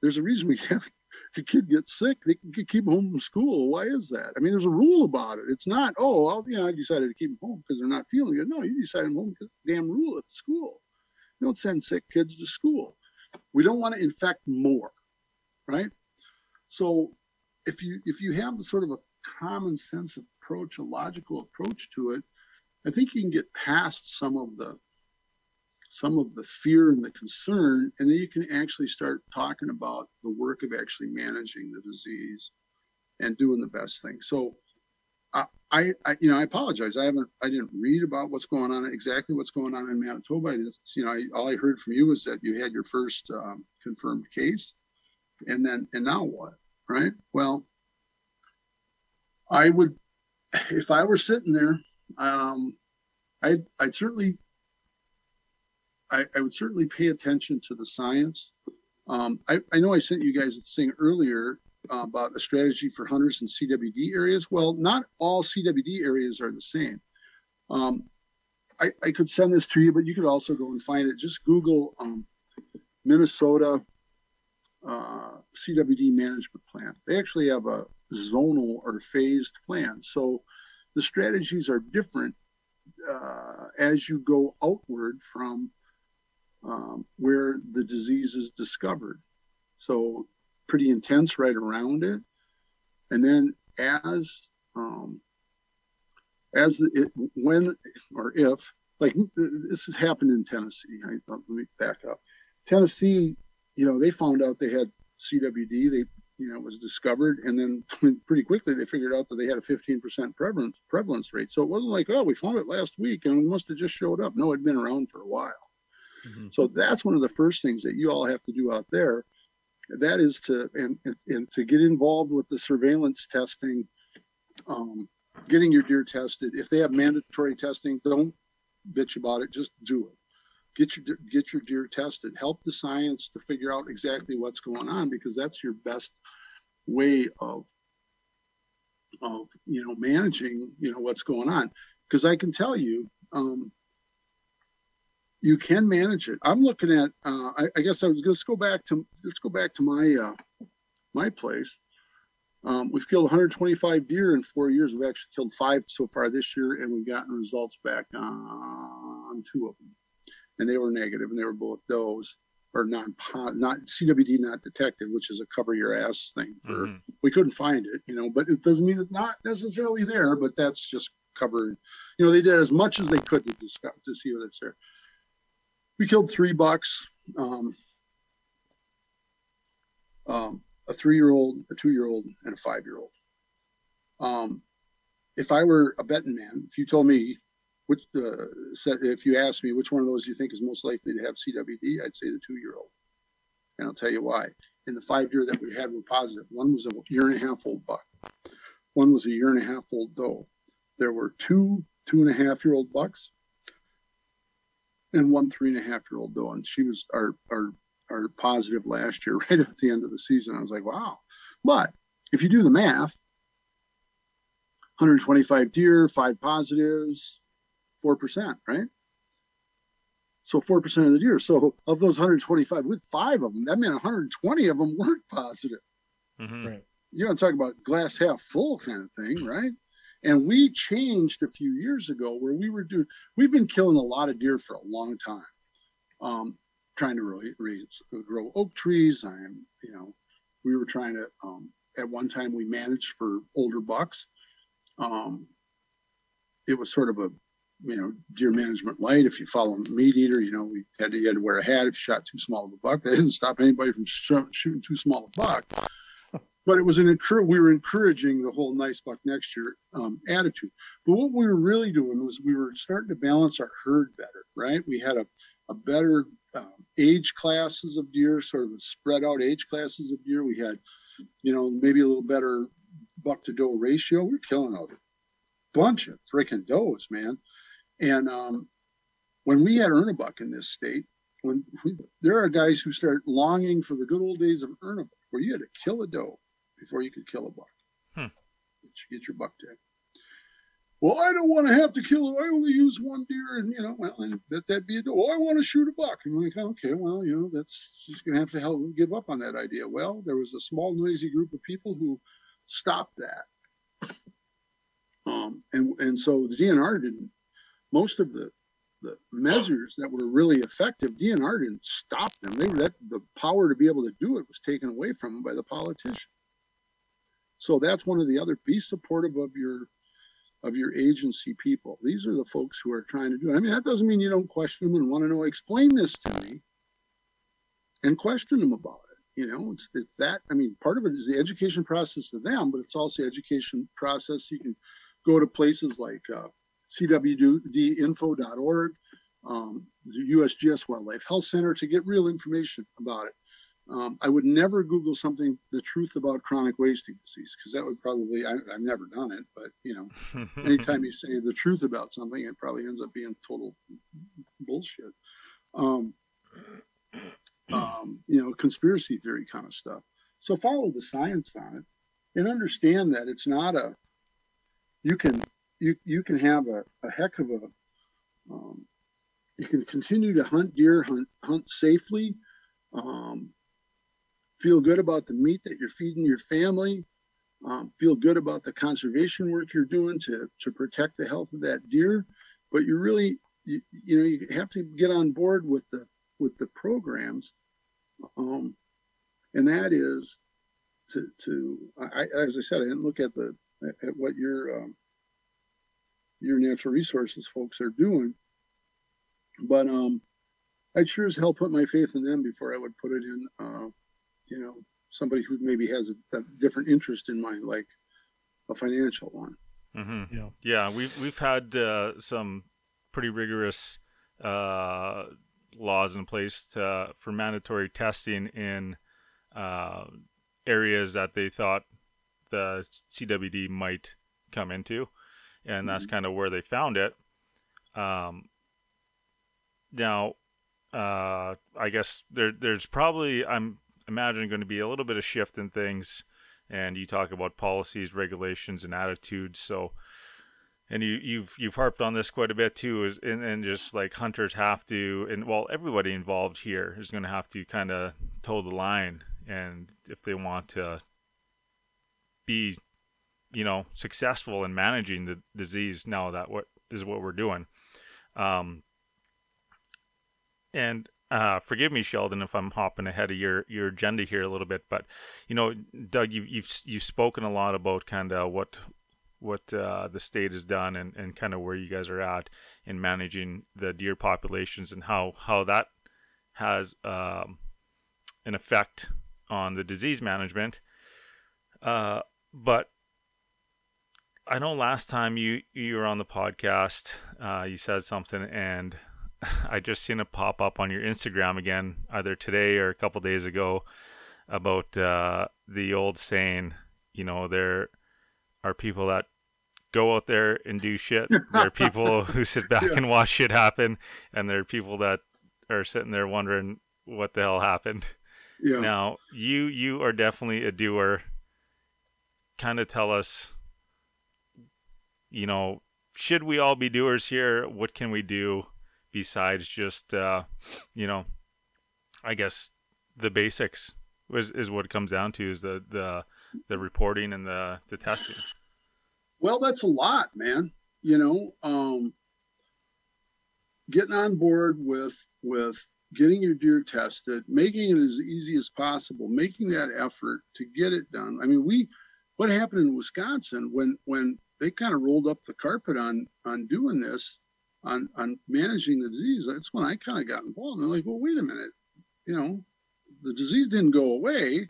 There's a reason we have a kid gets sick, they can keep him home from school. Why is that? I mean, there's a rule about it. It's not, oh, well, you know, I decided to keep them home because they're not feeling good. No, you decided them home because damn rule at school. You don't send sick kids to school. We don't want to infect more, right? So if you if you have the sort of a common sense approach, a logical approach to it, I think you can get past some of the some of the fear and the concern, and then you can actually start talking about the work of actually managing the disease and doing the best thing. So I, I, you know, I apologize. I haven't, I didn't read about what's going on, exactly what's going on in Manitoba. I just, you know, I, all I heard from you was that you had your first um, confirmed case, and then, and now what, right? Well, I would, if I were sitting there, um, I'd, I'd certainly, I, I would certainly pay attention to the science. Um, I, I know I sent you guys a thing earlier uh, about a strategy for hunters in CWD areas. Well, not all CWD areas are the same. Um, I, I, could send this to you, but you could also go and find it. Just Google um, Minnesota uh, CWD management plan. They actually have a zonal or phased plan. So the strategies are different uh, as you go outward from um, where the disease is discovered. So pretty intense right around it. And then as um, as it when or if like this has happened in Tennessee. I, let me back up. Tennessee, you know, they found out they had CWD. They you know was discovered, and then pretty quickly they figured out that they had a 15% prevalence prevalence rate. So it wasn't like oh we found it last week and it must have just showed up. No, it'd been around for a while. Mm-hmm. So that's one of the first things that you all have to do out there. That is to and, and to get involved with the surveillance testing um, getting your deer tested. If they have mandatory testing don't bitch about it. Just do it. Get your get your deer tested. Help the science to figure out exactly what's going on because that's your best way of of you know managing you know what's going on. Because i can tell you um, you can manage it. I'm looking at. Uh, I, I, guess I was. Let's go back to. Let's go back to my uh, my place. Um, we've killed 125 deer in four years. We've actually killed five so far this year, and we've gotten results back on two of them, and they were negative, and they were both does or non not CWD not detected, which is a cover your ass thing. For mm-hmm. we couldn't find it, you know, but it doesn't mean it's not necessarily there. But that's just covering. You know, they did as much as they could to discuss to see whether it's there we killed three bucks, um, um, a three-year-old, a two-year-old, and a five-year-old. Um, if I were a betting man, if you told me which, uh, if you asked me which one of those you think is most likely to have CWD, I'd say the two-year-old, and I'll tell you why. In the five deer that we had were positive. One was a year and a half old buck. One was a year and a half old doe. There were two two and a half year old bucks and one three and a half year old doe, and she was our our our positive last year, right at the end of the season. I was like, wow. But if you do the math, 125 deer, five positives, four percent, right? So four percent of the deer. So of those 125, with five of them, that meant 120 of them weren't positive. Mm-hmm. Right. You want to talk about glass half full kind of thing, right? And we changed a few years ago where we were doing, we've been killing a lot of deer for a long time, um, trying to really raise, grow oak trees. I'm, you know, we were trying to, um, at one time we managed for older bucks. Um, it was sort of a, you know, deer management light. If you follow meat eater, you know, we had to, had to wear a hat if you shot too small of a buck. That didn't stop anybody from sh- shooting too small a buck but it was an encourage. We were encouraging the whole nice buck next year um, attitude. But what we were really doing was we were starting to balance our herd better, right? We had a, a better um, age classes of deer, sort of spread out age classes of deer. We had, you know, maybe a little better buck to doe ratio. We are killing a bunch of freaking does, man. And um, when we had Earn-a-Buck in this state, when we, there are guys who start longing for the good old days of Earn-a-Buck, where you had to kill a doe before you could kill a buck. Hmm. Get your buck tag. Well, I don't want to have to kill it. I only use one deer, and you know, well, and that that be a. Oh, I want to shoot a buck. And I'm like, okay, well, you know, that's just gonna have to help give up on that idea. Well, there was a small, noisy group of people who stopped that. Um, and and so the DNR didn't. Most of the the measures that were really effective, DNR didn't stop them. They were that the power to be able to do it was taken away from them by the politicians. So that's one of the other. Be supportive of your of your agency people. These are the folks who are trying to do. I mean, that doesn't mean you don't question them and want to know. Explain this to me, and question them about it. You know, it's it's that. I mean, part of it is the education process to them, but it's also education process. You can go to places like uh, cwdinfo.org, um, the USGS Wildlife Health Center to get real information about it. Um, I would never Google something, the truth about chronic wasting disease, because that would probably, I, have never done it, but you know, anytime you say the truth about something, it probably ends up being total bullshit. Um, um, you know, conspiracy theory kind of stuff. So follow the science on it and understand that it's not a, you can, you, you can have a, a heck of a, um, you can continue to hunt deer, hunt, hunt safely, um, feel good about the meat that you're feeding your family, um, feel good about the conservation work you're doing to, to protect the health of that deer. But you really, you, you know, you have to get on board with the with the programs, um, and that is to to I, as I said, I didn't look at the at what your um, your natural resources folks are doing, but um, I'd sure as hell put my faith in them before I would put it in uh, you know somebody who maybe has a, a different interest in mind, like a financial one.
Mm-hmm. Yeah, yeah. We've we've had uh, some pretty rigorous uh, laws in place to, for mandatory testing in uh, areas that they thought the CWD might come into, and mm-hmm. that's kind of where they found it. Um, now, uh, I guess there there's probably I'm imagine going to be a little bit of shift in things. And you talk about policies, regulations, and attitudes. So, and you, you've you've harped on this quite a bit too. Is and, and just like hunters have to, and well, everybody involved here is going to have to kind of toe the line, and if they want to be, you know, successful in managing the disease, now that what is what we're doing. Um, and uh, forgive me, Sheldon, if I'm hopping ahead of your, your agenda here a little bit, but you know, Doug, you've you've you've spoken a lot about kind of what what uh, the state has done and, and kind of where you guys are at in managing the deer populations and how how that has um, an effect on the disease management. Uh, but I know last time you you were on the podcast, uh, you said something, and I just seen it pop up on your Instagram again, either today or a couple days ago, about uh, the old saying. You know, there are people that go out there and do shit. There are people who sit back yeah. and watch shit happen, and there are people that are sitting there wondering what the hell happened. Yeah. Now, you you are definitely a doer. Kind of tell us, you know, should we all be doers here? What can we do? Besides just uh, you know, I guess the basics is is what it comes down to is the the the reporting and the the testing.
Well, that's a lot, man. You know, um, getting on board with with getting your deer tested, making it as easy as possible, making that effort to get it done. I mean, we what happened in Wisconsin when when they kind of rolled up the carpet on on doing this on on managing the disease, that's when I kind of got involved. And I'm like, well, wait a minute, you know, the disease didn't go away.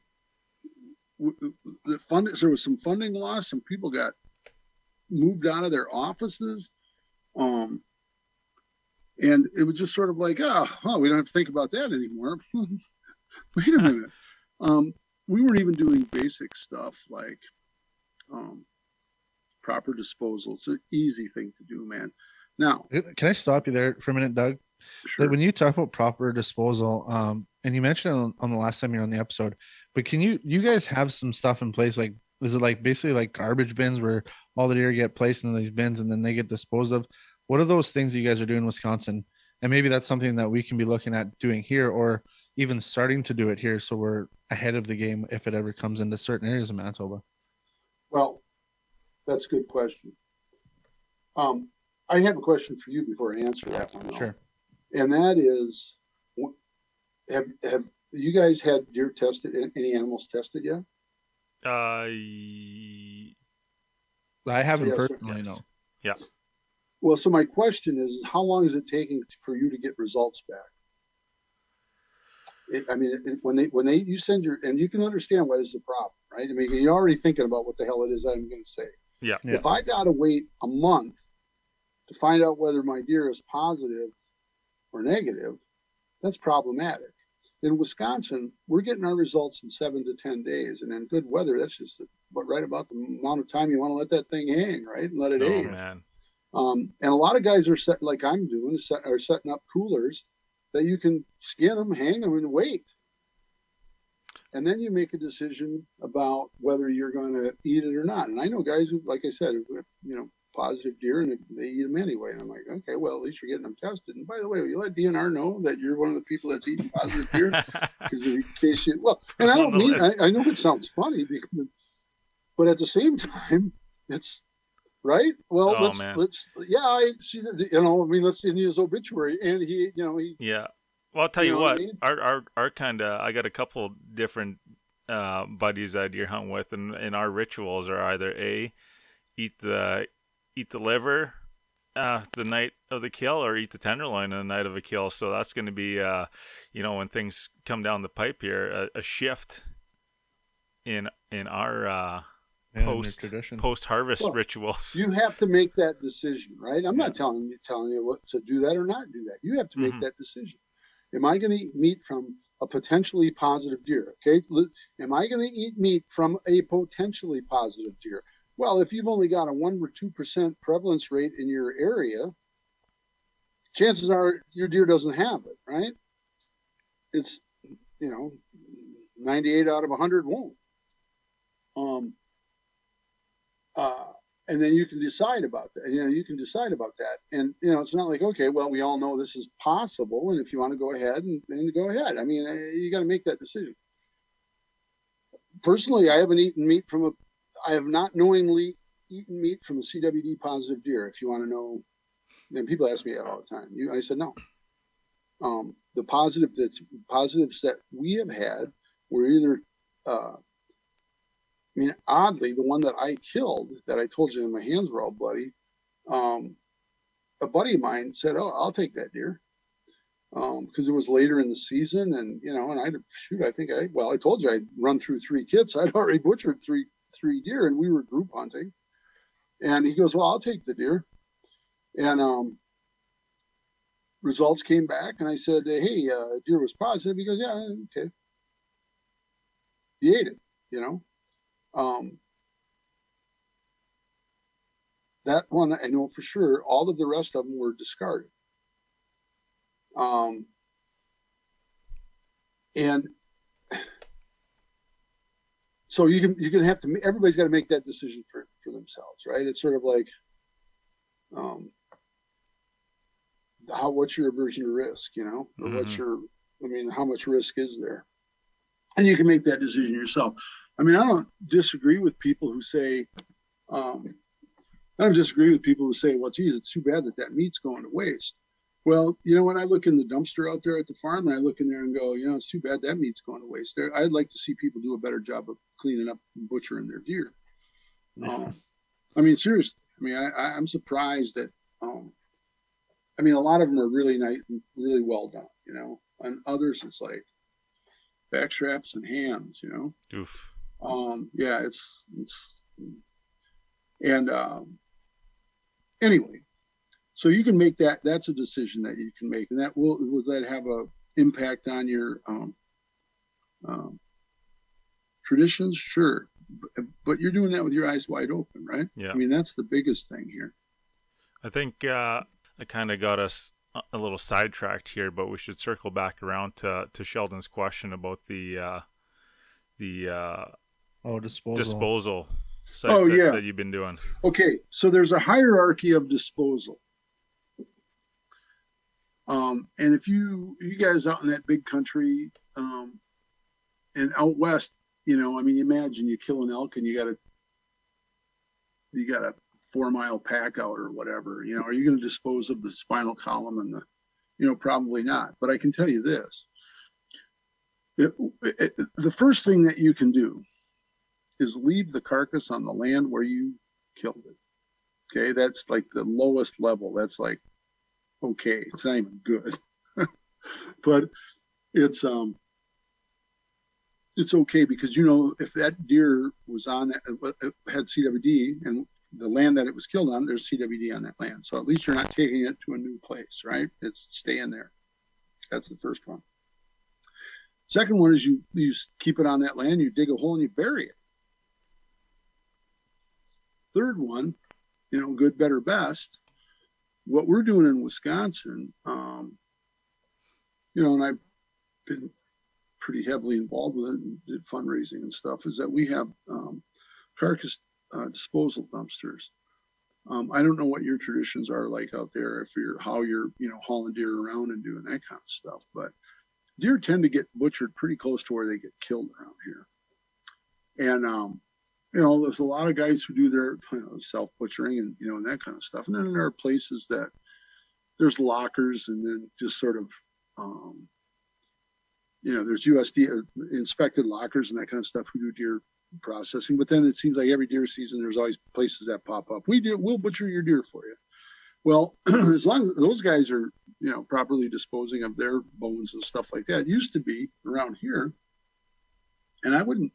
The fund, there was some funding loss, and people got moved out of their offices. Um, and it was just sort of like, oh, well, we don't have to think about that anymore. wait a minute. Um, we weren't even doing basic stuff like um, proper disposal. It's an easy thing to do, man. Now,
can I stop you there for a minute, Doug? Sure. Like when you talk about proper disposal, um, and you mentioned on, on the last time you're on the episode, but can you you guys have some stuff in place? Like, is it like basically like garbage bins where all the deer get placed in these bins and then they get disposed of? What are those things you guys are doing in Wisconsin? And maybe that's something that we can be looking at doing here, or even starting to do it here, so we're ahead of the game if it ever comes into certain areas of Manitoba.
Well, that's a good question. Um, I have a question for you before I answer that one.
Sure.
And that is, have have you guys had deer tested? Any animals tested yet?
Uh,
I haven't yes, personally. No.
Yeah.
Well, so my question is, how long is it taking for you to get results back? It, I mean, it, when they when they you send your and you can understand why this is a problem, right? I mean, you're already thinking about what the hell it is I'm going to say.
Yeah.
Yeah.
If I got to wait a month to find out whether my deer is positive or negative, that's problematic. In Wisconsin, we're getting our results in seven to ten days, and in good weather, that's just but right about the amount of time you want to let that thing hang, right, and let it
Oh
age.
man.
Um, and a lot of guys are set like I'm doing, set, are setting up coolers that you can skin them, hang them, and wait. And then you make a decision about whether you're going to eat it or not. And I know guys who, like I said, you know, positive deer and they eat them anyway. And I'm like, okay, well, at least you're getting them tested. And by the way, will you let DNR know that you're one of the people that's eating positive deer? Because in case you, well, and I don't mean, I. I know it sounds funny, because, but at the same time, it's right. Well,
Oh,
let's
man.
let's yeah, I see that. You know, I mean, let's in his obituary, and he, you know, he
Yeah. Well, I'll tell
You
you,
know what I mean?
Our our our kind of. I got a couple different uh, buddies I deer hunt with, and, and our rituals are either a eat the eat the liver uh, the night of the kill, or eat the tenderloin on the night of a kill. So that's going to be, uh, you know, when things come down the pipe here, a, a shift in in our uh,
Yeah,
post
tradition.
post harvest
Well,
rituals.
you have to make that decision, right? I'm
Yeah.
not telling you telling you what to do that or not do that. You have to make
Mhm.
that decision. Am I going to eat meat from a potentially positive deer? Okay, am I going to eat meat from a potentially positive deer? Well, if you've only got a one or two percent prevalence rate in your area, chances are your deer doesn't have it, right? It's you know, 98 out of 100 won't. Um, uh, and then you can decide about that. You know, you can decide about that. And you know, it's not like okay, well, we all know this is possible, and if you want to go ahead, and then go ahead. I mean, you got to make that decision. Personally, I haven't eaten meat from a, I have not knowingly eaten meat from a CWD positive deer. If you want to know, and people ask me that all the time. You, I said no. Um, the positive that's positives that we have had were either uh, I mean, oddly, the one that I killed, that I told you my hands were all bloody, um, a buddy of mine said, "Oh, I'll take that deer," because it was later in the season, and you know, and I shoot, I think I well, I told you I'd run through three kits. I'd already butchered three three deer, and we were group hunting. And he goes, "Well, I'll take the deer," and um, results came back, and I said, "Hey, uh, deer was positive." He goes, "Yeah, okay." He ate it, you know. Um, that one I know for sure. All of the rest of them were discarded. Um, and so you can you can have to everybody's got to make that decision for for themselves, right? It's sort of like, um, how what's your aversion to risk, you know, or what's your I mean, how much risk is there? And you can make that decision yourself. I mean, I don't disagree with people who say, um, I don't disagree with people who say, well, geez, it's too bad that that meat's going to waste. Well, you know, when I look in the dumpster out there at the farm I look in there and go, you know, it's too bad that meat's going to waste. There, I'd like to see people do a better job of cleaning up and butchering their deer. Um, I mean, seriously. I mean, I, I'm surprised that. Um, I mean, a lot of them are really nice, really well done. You know, and others it's like back straps and hams. You know.
Oof.
Um, yeah, it's it's and um, anyway, so you can make that. That's a decision that you can make, and that will will that have a impact on your um, um, traditions? Sure, but, but you're doing that with your eyes wide open, right?
Yeah.
I mean, that's the biggest thing here.
I think uh, it kind of got us a- a little sidetracked here, but we should circle back around to, to Sheldon's question about the uh, the uh,
Oh, disposal.
disposal sites
Oh,
that,
yeah.
that you've been doing.
Okay, so there's a hierarchy of disposal. Um, and if you you guys out in that big country, um, and out west, you know, I mean, imagine you kill an elk and you got a you got a four mile pack out or whatever. You know, are you going to dispose of the spinal column and the, you know, probably not. But I can tell you this: it, it, the first thing that you can do is leave the carcass on the land where you killed it. Okay, that's like the lowest level. That's like okay. It's not even good, but it's um it's okay because you know if that deer was on that uh, had CWD and the land that it was killed on, there's CWD on that land. So at least you're not taking it to a new place, right? It's staying there. That's the first one. Second one is you you keep it on that land, you dig a hole and you bury it. Third one, you know, good, better, best. What we're doing in Wisconsin, um, you know, and I've been pretty heavily involved with it and did fundraising and stuff, is that we have um, carcass uh, disposal dumpsters. Um, I don't know what your traditions are like out there, if you're how you're, you know, hauling deer around and doing that kind of stuff, but deer tend to get butchered pretty close to where they get killed around here. And um, you know, there's a lot of guys who do their you know, self butchering and you know and that kind of stuff. And then there are places that there's lockers and then just sort of um, you know, there's USDA uh, inspected lockers and that kind of stuff who do deer processing. But then it seems like every deer season, there's always places that pop up. We do, we'll butcher your deer for you. Well, as long as those guys are, you know, properly disposing of their bones and stuff like that, it used to be around here, and I wouldn't.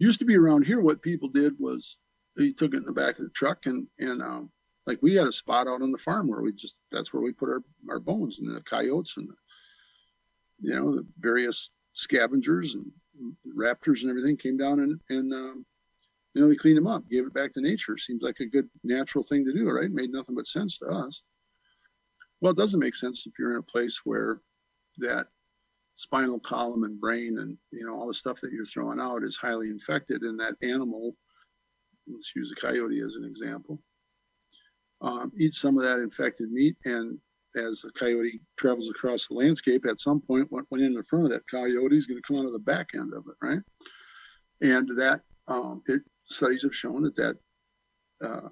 Used to be around here. What people did was they took it in the back of the truck and and um, like we had a spot out on the farm where we just that's where we put our our bones and the coyotes and the, you know the various scavengers and raptors and everything came down and and um, you know they cleaned them up, gave it back to nature. Seems like a good natural thing to do, right? Made nothing but sense to us. Well, it doesn't make sense if you're in a place where that spinal column and brain and you know all the stuff that you're throwing out is highly infected and that animal. Let's use a coyote as an example. Um, eats some of that infected meat and as the coyote travels across the landscape at some point what went in the front of that coyote is going to come out of the back end of it right? And that um, it studies have shown that that uh,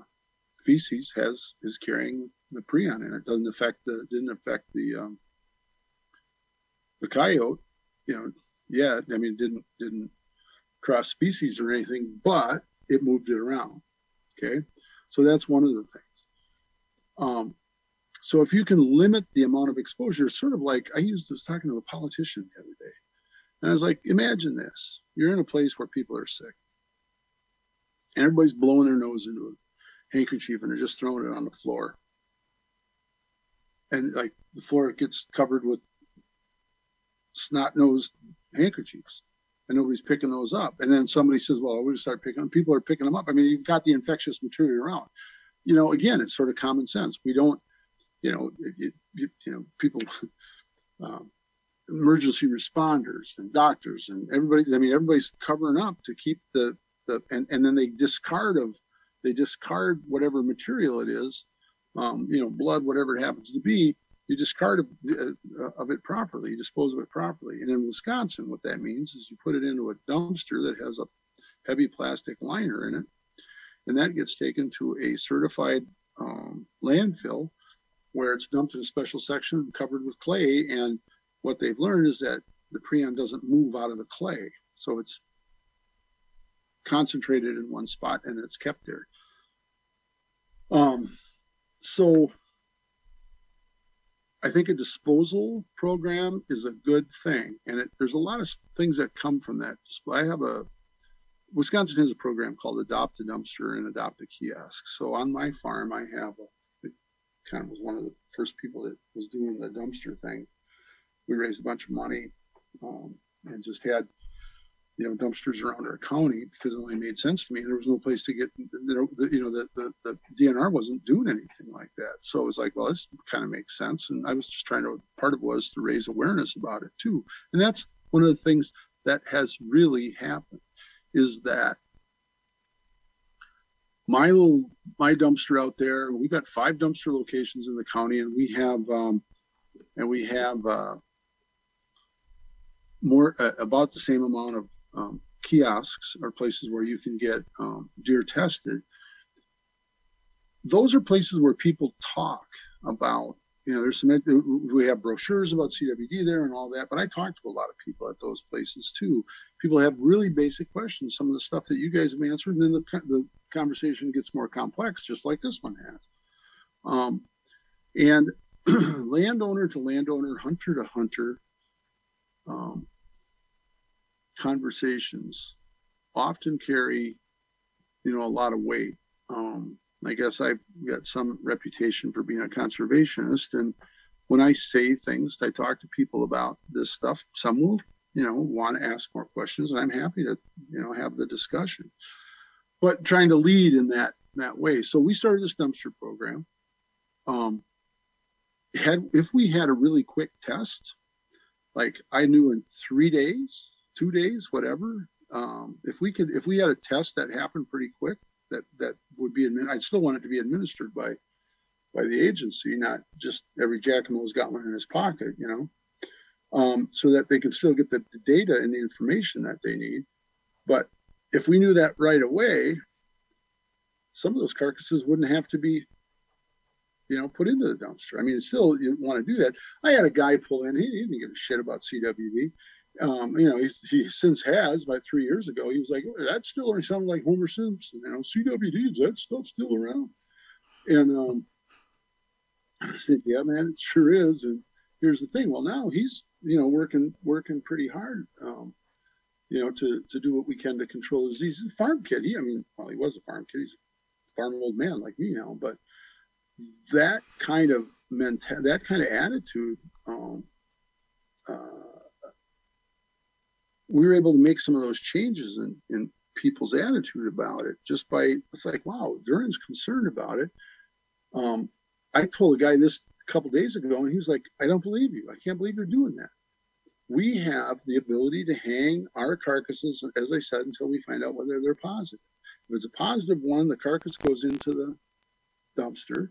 feces has is carrying the prion and it. Doesn't affect the didn't affect the um, the coyote, you know, yeah, I mean, didn't didn't cross species or anything, but it moved it around. Okay, so that's one of the things. Um, so if you can limit the amount of exposure, sort of like I used was talking to a politician the other day, and I was like, imagine this: you're in a place where people are sick, and everybody's blowing their nose into a handkerchief and they're just throwing it on the floor, and like the floor gets covered with snot nosed handkerchiefs and nobody's picking those up. And then somebody says, well, we'll start picking them. People are picking them up. I mean, you've got the infectious material around. You know, again, it's sort of common sense. We don't, you know, you know, people, um, emergency responders and doctors and everybody's, I mean, everybody's covering up to keep the, the, and, and then they discard of, they discard whatever material it is, um, you know, blood, whatever it happens to be, you discard of, uh, of it properly, you dispose of it properly. And in Wisconsin, what that means is you put it into a dumpster that has a heavy plastic liner in it, and that gets taken to a certified um, landfill where it's dumped in a special section covered with clay. And what they've learned is that the prion doesn't move out of the clay, so it's concentrated in one spot and it's kept there. Um, so I think a disposal program is a good thing, and it, there's a lot of things that come from that. I have a Wisconsin has a program called Adopt a Dumpster and Adopt a Kiosk. So on my farm, I have a it kind of was one of the first people that was doing the dumpster thing. We raised a bunch of money um, and just had you know dumpsters around our county because it only made sense to me. There was no place to get you know the, the, the DNR wasn't doing anything like that. So it was like, well, this kind of makes sense. And I was just trying to part of it was to raise awareness about it too. And that's one of the things that has really happened is that my little my dumpster out there, we've got five dumpster locations in the county, and we have um, and we have uh, more uh, about the same amount of um, kiosks are places where you can get um, deer tested. Those are places where people talk about you know, there's some, we have brochures about CWD there and all that, but I talk to a lot of people at those places too. People have really basic questions, some of the stuff that you guys have answered, and then the, the conversation gets more complex, just like this one has. Um, and landowner to landowner, hunter to hunter um, conversations often carry, you know, a lot of weight. Um, I guess I've got some reputation for being a conservationist. And when I say things, I talk to people about this stuff. Some will, you know, want to ask more questions, and I'm happy to, you know, have the discussion. But trying to lead in that that way. So we started this dumpster program. Um, had if we had a really quick test, like I knew in three days, two days, whatever. Um, if we could, if we had a test that happened pretty quick, that that would be admin. I'd still want it to be administered by by the agency, not just every Jackano's got one in his pocket, you know, um, so that they can still get the, the data and the information that they need. But if we knew that right away, some of those carcasses wouldn't have to be, you know, put into the dumpster. I mean, still you want to do that. I had a guy pull in. He didn't give a shit about CWD um, you know, he, he, since has about three years ago, he was like, that still only sounded like Homer Simpson, you know, CWD, is that stuff still around? And um, I said, yeah, man, it sure is. And here's the thing. Well, now he's, you know, working, working pretty hard, um, you know, to, to do what we can to control his disease. He's a farm kid. He, I mean, well, he was a farm kid. He's a farm old man like me now, but that kind of mental, that kind of attitude, um, uh, we were able to make some of those changes in, in people's attitude about it just by it's like wow Duren's concerned about it. Um, i told a guy this a couple days ago and he was like i don't believe you. I can't believe you're doing that. We have the ability to hang our carcasses as i said until we find out whether they're positive. If it's a positive one the carcass goes into the dumpster.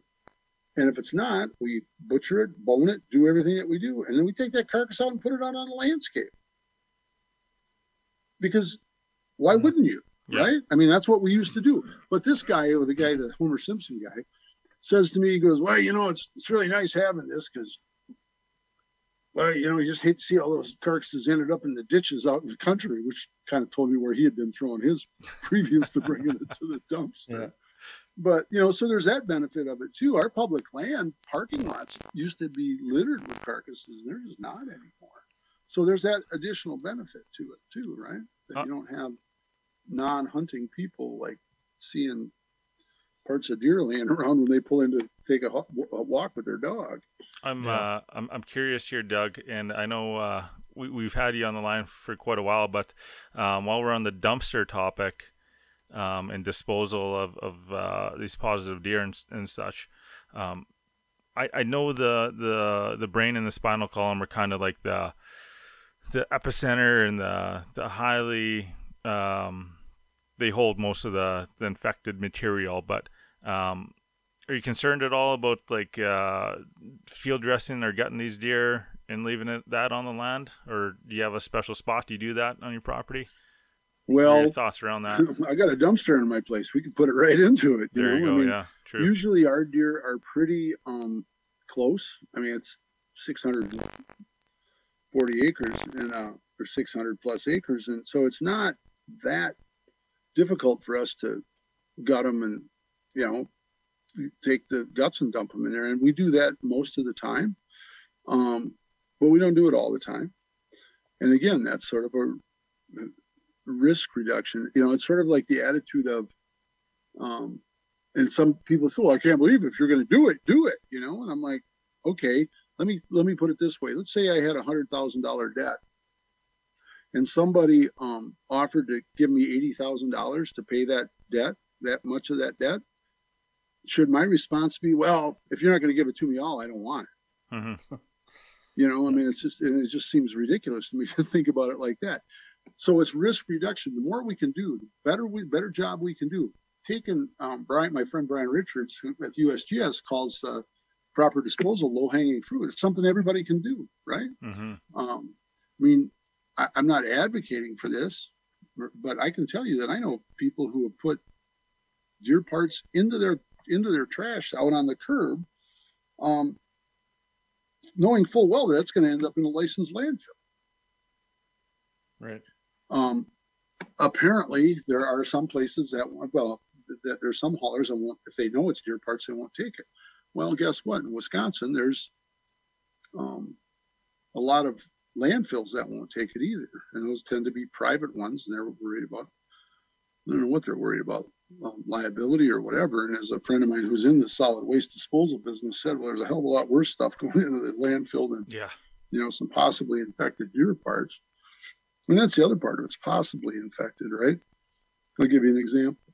And if it's not we butcher it bone it do everything that we do. And then we take that carcass out and put it out on the landscape because why mm-hmm. wouldn't you? Yeah. Right? I mean, that's what we used to do. But this guy, or the guy, the Homer Simpson guy, says to me, he goes, Well, you know, it's it's really nice having this because well, you know, you just hate to see all those carcasses ended up in the ditches out in the country, which kind of told me where he had been throwing his previous to bringing it to the dumps. Yeah. But you know, so there's that benefit of it too. Our public land parking lots used to be littered with carcasses, and they're just not anymore. So there's that additional benefit to it too, right? That you don't have non-hunting people like seeing parts of deer laying around when they pull in to take a, a walk with their dog.
I'm yeah. uh, I'm I'm curious here, Doug, and I know uh, we we've had you on the line for quite a while, but um, while we're on the dumpster topic um, and disposal of of uh, these positive deer and, and such. Um, I, I know the, the the brain and the spinal column are kind of like the the epicenter and the the highly um, they hold most of the, the infected material. But um, are you concerned at all about like uh, field dressing or getting these deer and leaving it that on the land, or do you have a special spot? Do you do that on your property?
Well,
your thoughts around that?
I got a dumpster in my place. We can put it right into it.
You there know? you go. I mean, yeah, true.
Usually our deer are pretty um, close. I mean, it's 600 40 acres and uh, or 600 plus acres, and so it's not that difficult for us to gut them and you know take the guts and dump them in there, and we do that most of the time, um, but we don't do it all the time. And again, that's sort of a risk reduction. You know, it's sort of like the attitude of, um, and some people say, "Well, I can't believe if you're going to do it, do it." You know, and I'm like, okay, let me let me put it this way. Let's say I had a hundred thousand dollar debt, and somebody um, offered to give me eighty thousand dollars to pay that debt, that much of that debt. Should my response be, well, if you're not going to give it to me all, I don't want it. Mm-hmm. You know, I mean, it's just and it just seems ridiculous to me to think about it like that. So it's risk reduction. The more we can do, the better we better job we can do. Taking um, Bryan, my friend Bryan Richards, who at USGS calls uh, proper disposal, low hanging fruit. It's something everybody can do, right? Mm-hmm. Um, I mean, I, am not advocating for this, but I can tell you that I know people who have put deer parts into their into their trash out on the curb, um, knowing full well that that's going to end up in a licensed landfill.
Right.
Um, apparently, there are some places that well, that there's some haulers that won't, if they know it's deer parts, they won't take it. Well, guess what? In Wisconsin, there's um, a lot of landfills that won't take it either, and those tend to be private ones, and they're worried about. I don't know what they're worried about, um, liability or whatever. And as a friend of mine who's in the solid waste disposal business said, well, there's a hell of a lot worse stuff going into the landfill than
Yeah.
you know some possibly infected deer parts. And that's the other part of. It's possibly infected, right? I'll give you an example.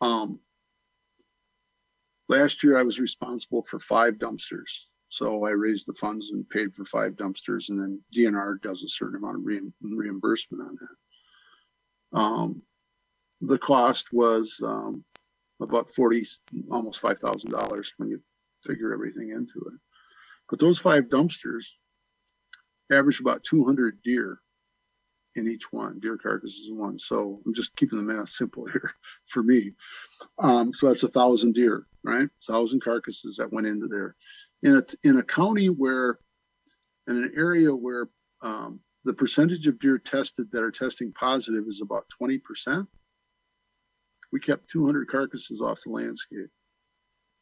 Um, last year I was responsible for five dumpsters. So I raised the funds and paid for five dumpsters, and then DNR does a certain amount of re- reimbursement on that. Um, the cost was um, about forty, almost five thousand dollars when you figure everything into it. But those five dumpsters average about 200 deer in each one, deer carcasses in one. So I'm just keeping the math simple here for me. Um, so that's a thousand deer, right? A thousand carcasses that went into there. In a in a county where, in an area where um, the percentage of deer tested that are testing positive is about 20 percent, we kept 200 carcasses off the landscape.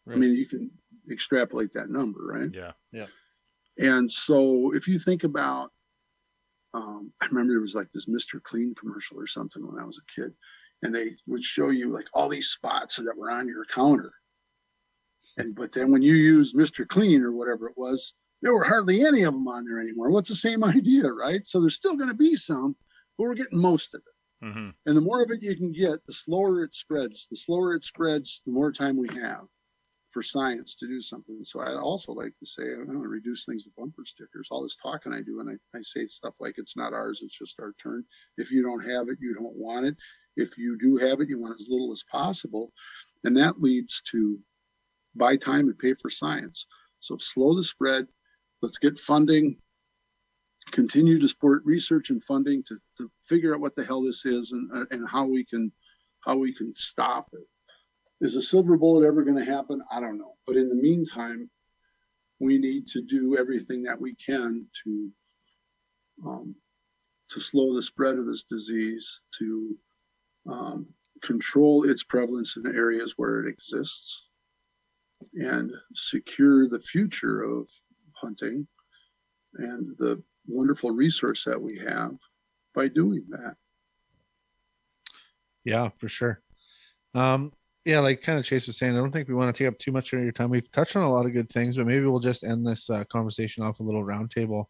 I mean, you can extrapolate that number, right?
Yeah, Yeah.
And so if you think about, um, I remember there was like this Mr. Clean commercial or something when I was a kid, and they would show you like all these spots that were on your counter. And but then when you use Mr. Clean or whatever it was, there were hardly any of them on there anymore. What's the same idea, right? So there's still going to be some, but we're getting most of it.
hmm
And the more of it you can get, the slower it spreads. The slower it spreads, the more time we have for science to do something. So I also like to say, I don't want to reduce things to bumper stickers. All this talking I do, and I, I say stuff like it's not ours, it's just our turn. If you don't have it, you don't want it. If you do have it, you want as little as possible. And that leads to buy time and pay for science. So slow the spread. Let's get funding, continue to support research and funding to, to figure out what the hell this is and, uh, and how we can how we can stop it. Is a silver bullet ever going to happen? I don't know. But in the meantime, we need to do everything that we can to um, to slow the spread of this disease, to um, control its prevalence in areas where it exists, and secure the future of hunting and the wonderful resource that we have by doing that.
Yeah, for sure. Um, yeah, like kind of Chase was saying, I don't think we want to take up too much of your time. We've touched on a lot of good things, but maybe we'll just end this uh, conversation off a little roundtable.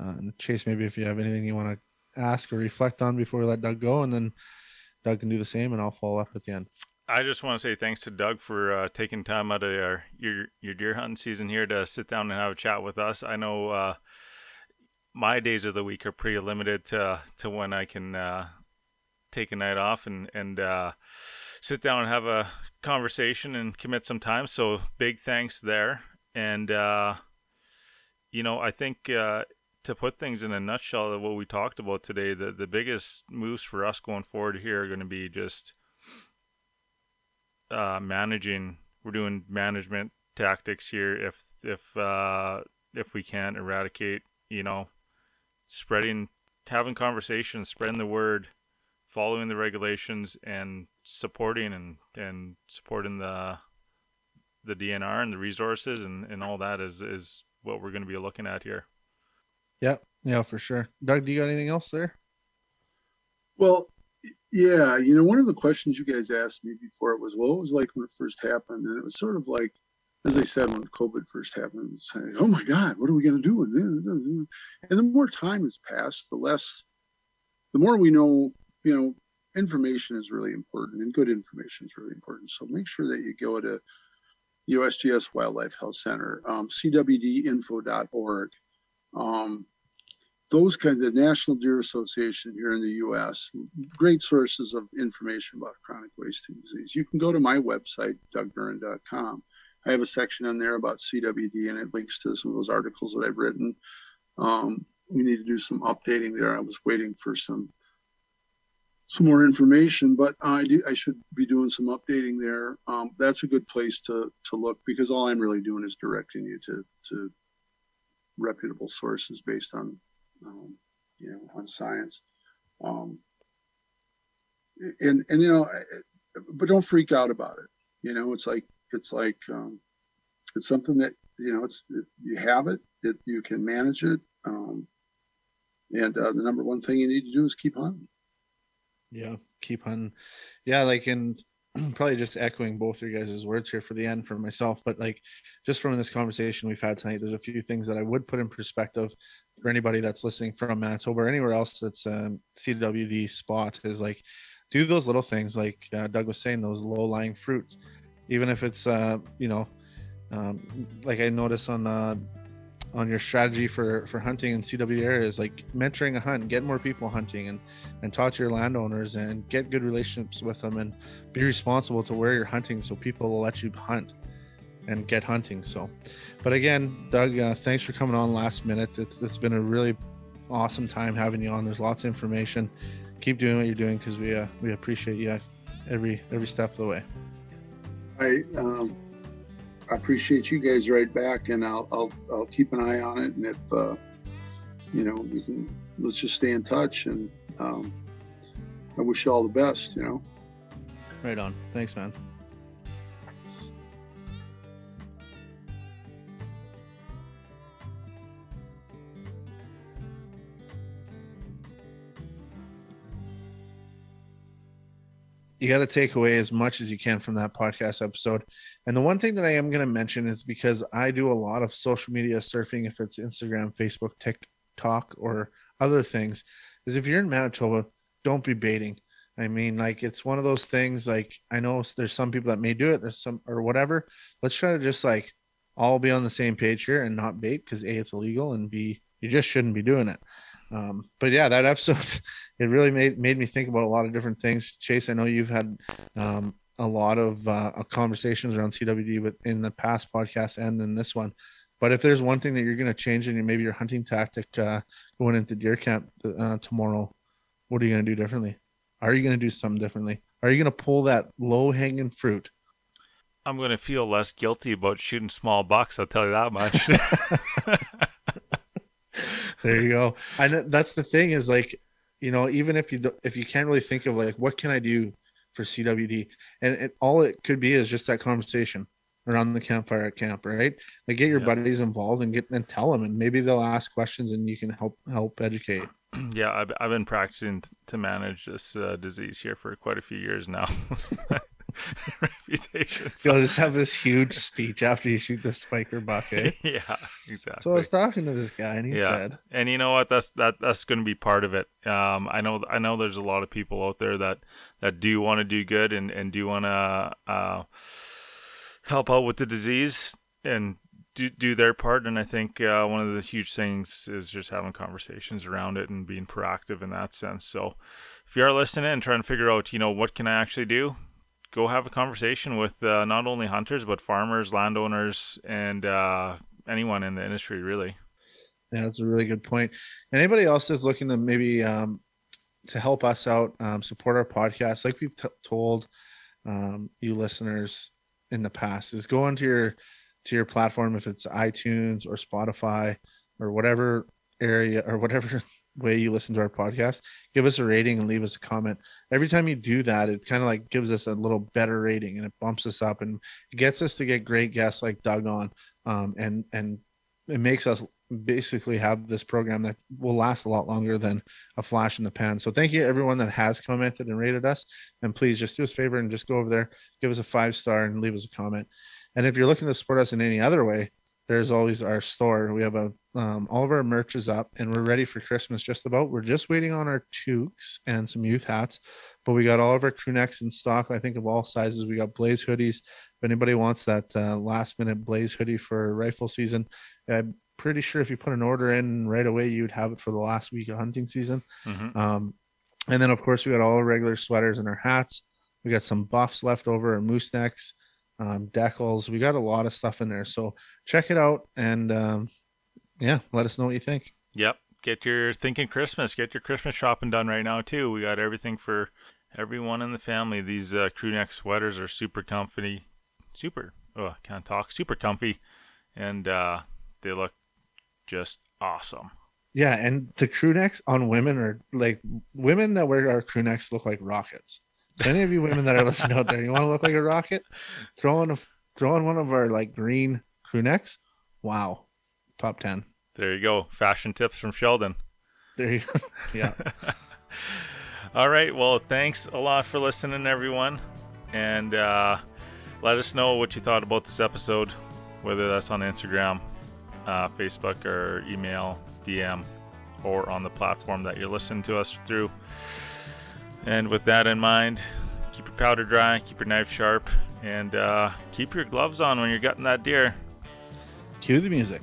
Uh, and Chase, maybe if you have anything you want to ask or reflect on before we let Doug go, and then Doug can do the same, and I'll follow up at the end.
I just want to say thanks to Doug for uh, taking time out of your, your your deer hunting season here to sit down and have a chat with us. I know uh, my days of the week are pretty limited to to when I can uh, take a night off and and uh, sit down and have a conversation and commit some time. So big thanks there. And uh, you know, I think uh, to put things in a nutshell, what we talked about today, the the biggest moves for us going forward here are going to be just uh, managing. We're doing management tactics here. If if uh, if we can't eradicate, you know, spreading, having conversations, spreading the word, following the regulations, and supporting and and supporting the the DNR and the resources and, and all that is is what we're going to be looking at here.
Yeah, yeah, for sure. Doug, do you got anything else there?
Well, yeah, you know, one of the questions you guys asked me before it was, well, what was it like when it first happened? And it was sort of like, as I said, when COVID first happened, it's like, oh my God, what are we going to do? And the more time has passed, the less, the more we know, you know, information is really important and good information is really important. So make sure that you go to USGS Wildlife Health Center, um, cwdinfo.org, um, those kinds of National Deer Association here in the U.S. Great sources of information about chronic wasting disease. You can go to my website, dougduren.com. I have a section on there about CWD, and it links to some of those articles that I've written. Um, we need to do some updating there. I was waiting for some some more information. But I do I should be doing some updating there. Um, that's a good place to to look because all I'm really doing is directing you to to reputable sources based on um, you know on science. Um, and and you know, but don't freak out about it. You know, it's like it's like um, it's something that you know it's it, you have it, you can manage it, um, and uh, the number one thing you need to do is keep hunting.
Yeah, keep hunting. Yeah, like in probably just echoing both your guys' words here for the end for myself, but like just from this conversation we've had tonight, there's a few things that I would put in perspective for anybody that's listening from Manitoba or anywhere else that's a um, CWD spot is like do those little things like uh, Doug was saying, those low lying fruits, even if it's uh, you know, um, like I noticed on uh, on your strategy for for hunting in CW areas, like mentoring a hunt, get more people hunting, and and talk to your landowners and get good relationships with them, and be responsible to where you're hunting, so people will let you hunt and get hunting. So, but again, Doug, uh, thanks for coming on last minute. It's, it's been a really awesome time having you on. There's lots of information. Keep doing what you're doing because we uh, we appreciate you every every step of the way.
I um, I appreciate you guys right back, and I'll I'll I'll keep an eye on it, and if uh, you know we can let's just stay in touch, and um, I wish you all the best. You know.
Right on. Thanks, man. you got to take away as much as you can from that podcast episode. And the one thing that I am going to mention is because I do a lot of social media surfing, if it's Instagram, Facebook, TikTok, or other things, is if you're in Manitoba, don't be baiting. I mean, like it's one of those things. Like I know there's some people that may do it, there's some or whatever. Let's try to just like all be on the same page here and not bait because a it's illegal and b you just shouldn't be doing it. Um, but yeah, that episode it really made made me think about a lot of different things. Chase, I know you've had um, a lot of uh, conversations around CWD with in the past podcast and in this one. But if there's one thing that you're going to change in your maybe your hunting tactic uh, going into deer camp uh, tomorrow, what are you going to do differently? Are you going to do something differently? Are you going to pull that low hanging fruit?
I'm going to feel less guilty about shooting small bucks. I'll tell you that much.
there you go. And that's the thing is like, you know, even if you if you can't really think of like what can I do for CWD, and it, all it could be is just that conversation around the campfire at camp, right? Like get your yeah. buddies involved and get and tell them, and maybe they'll ask questions and you can help help educate.
Yeah, I've, I've been practicing to manage this uh, disease here for quite a few years now.
reputation. So. You'll just have this huge speech after you shoot the spiker buck. Eh?
yeah, exactly.
So I was talking to this guy, and he yeah. said,
and you know what? That's that that's going to be part of it. Um, I know I know there's a lot of people out there that that do want to do good and and do want to uh, help out with the disease and do do their part. And I think uh, one of the huge things is just having conversations around it and being proactive in that sense. So if you are listening and trying to figure out, you know, what can I actually do, go have a conversation with uh, not only hunters but farmers, landowners, and uh, anyone in the industry, really.
Yeah, that's a really good point. Anybody else that's looking to maybe um, to help us out, um, support our podcast, like we've t- told um, you listeners in the past, is go onto your to your platform if it's iTunes or Spotify or whatever area or whatever way you listen to our podcast, give us a rating and leave us a comment. Every time you do that, it kind of like gives us a little better rating and it bumps us up and gets us to get great guests like Doug on. Um, and and it makes us basically have this program that will last a lot longer than a flash in the pan. So thank you everyone that has commented and rated us. And please just do us a favor and just go over there, give us a five star and leave us a comment. And if you're looking to support us in any other way, there's always our store. We have a um, all of our merch is up and we're ready for Christmas just about. We're just waiting on our toques and some youth hats, but we got all of our crew necks in stock. I think of all sizes. We got Blaze hoodies. If anybody wants that uh, last minute Blaze hoodie for rifle season, I'm pretty sure if you put an order in right away, you'd have it for the last week of hunting season. Mm-hmm. Um, and then of course we got all our regular sweaters and our hats. We got some buffs left over and moose necks um, decals. We got a lot of stuff in there. So check it out and um, yeah, let us know what you think.
Yep. get your thinking Christmas, get your Christmas shopping done right now too. We got everything for everyone in the family. These uh, crew neck sweaters are super comfy, super. Oh, I can't talk. Super comfy, and uh, they look just awesome.
Yeah, and the crew necks on women are like women that wear our crew necks look like rockets. So any of you women that are listening out there, you want to look like a rocket? Throw on a throw on one of our like green crew necks. Wow, top ten.
There you go. Fashion tips from Sheldon.
There you go. Yeah.
All right. Well, thanks a lot for listening, everyone. And uh, let us know what you thought about this episode, whether that's on Instagram, uh, Facebook, or email, DM, or on the platform that you're listening to us through. And with that in mind, keep your powder dry, keep your knife sharp, and uh, keep your gloves on when you're gutting that deer.
Cue the music.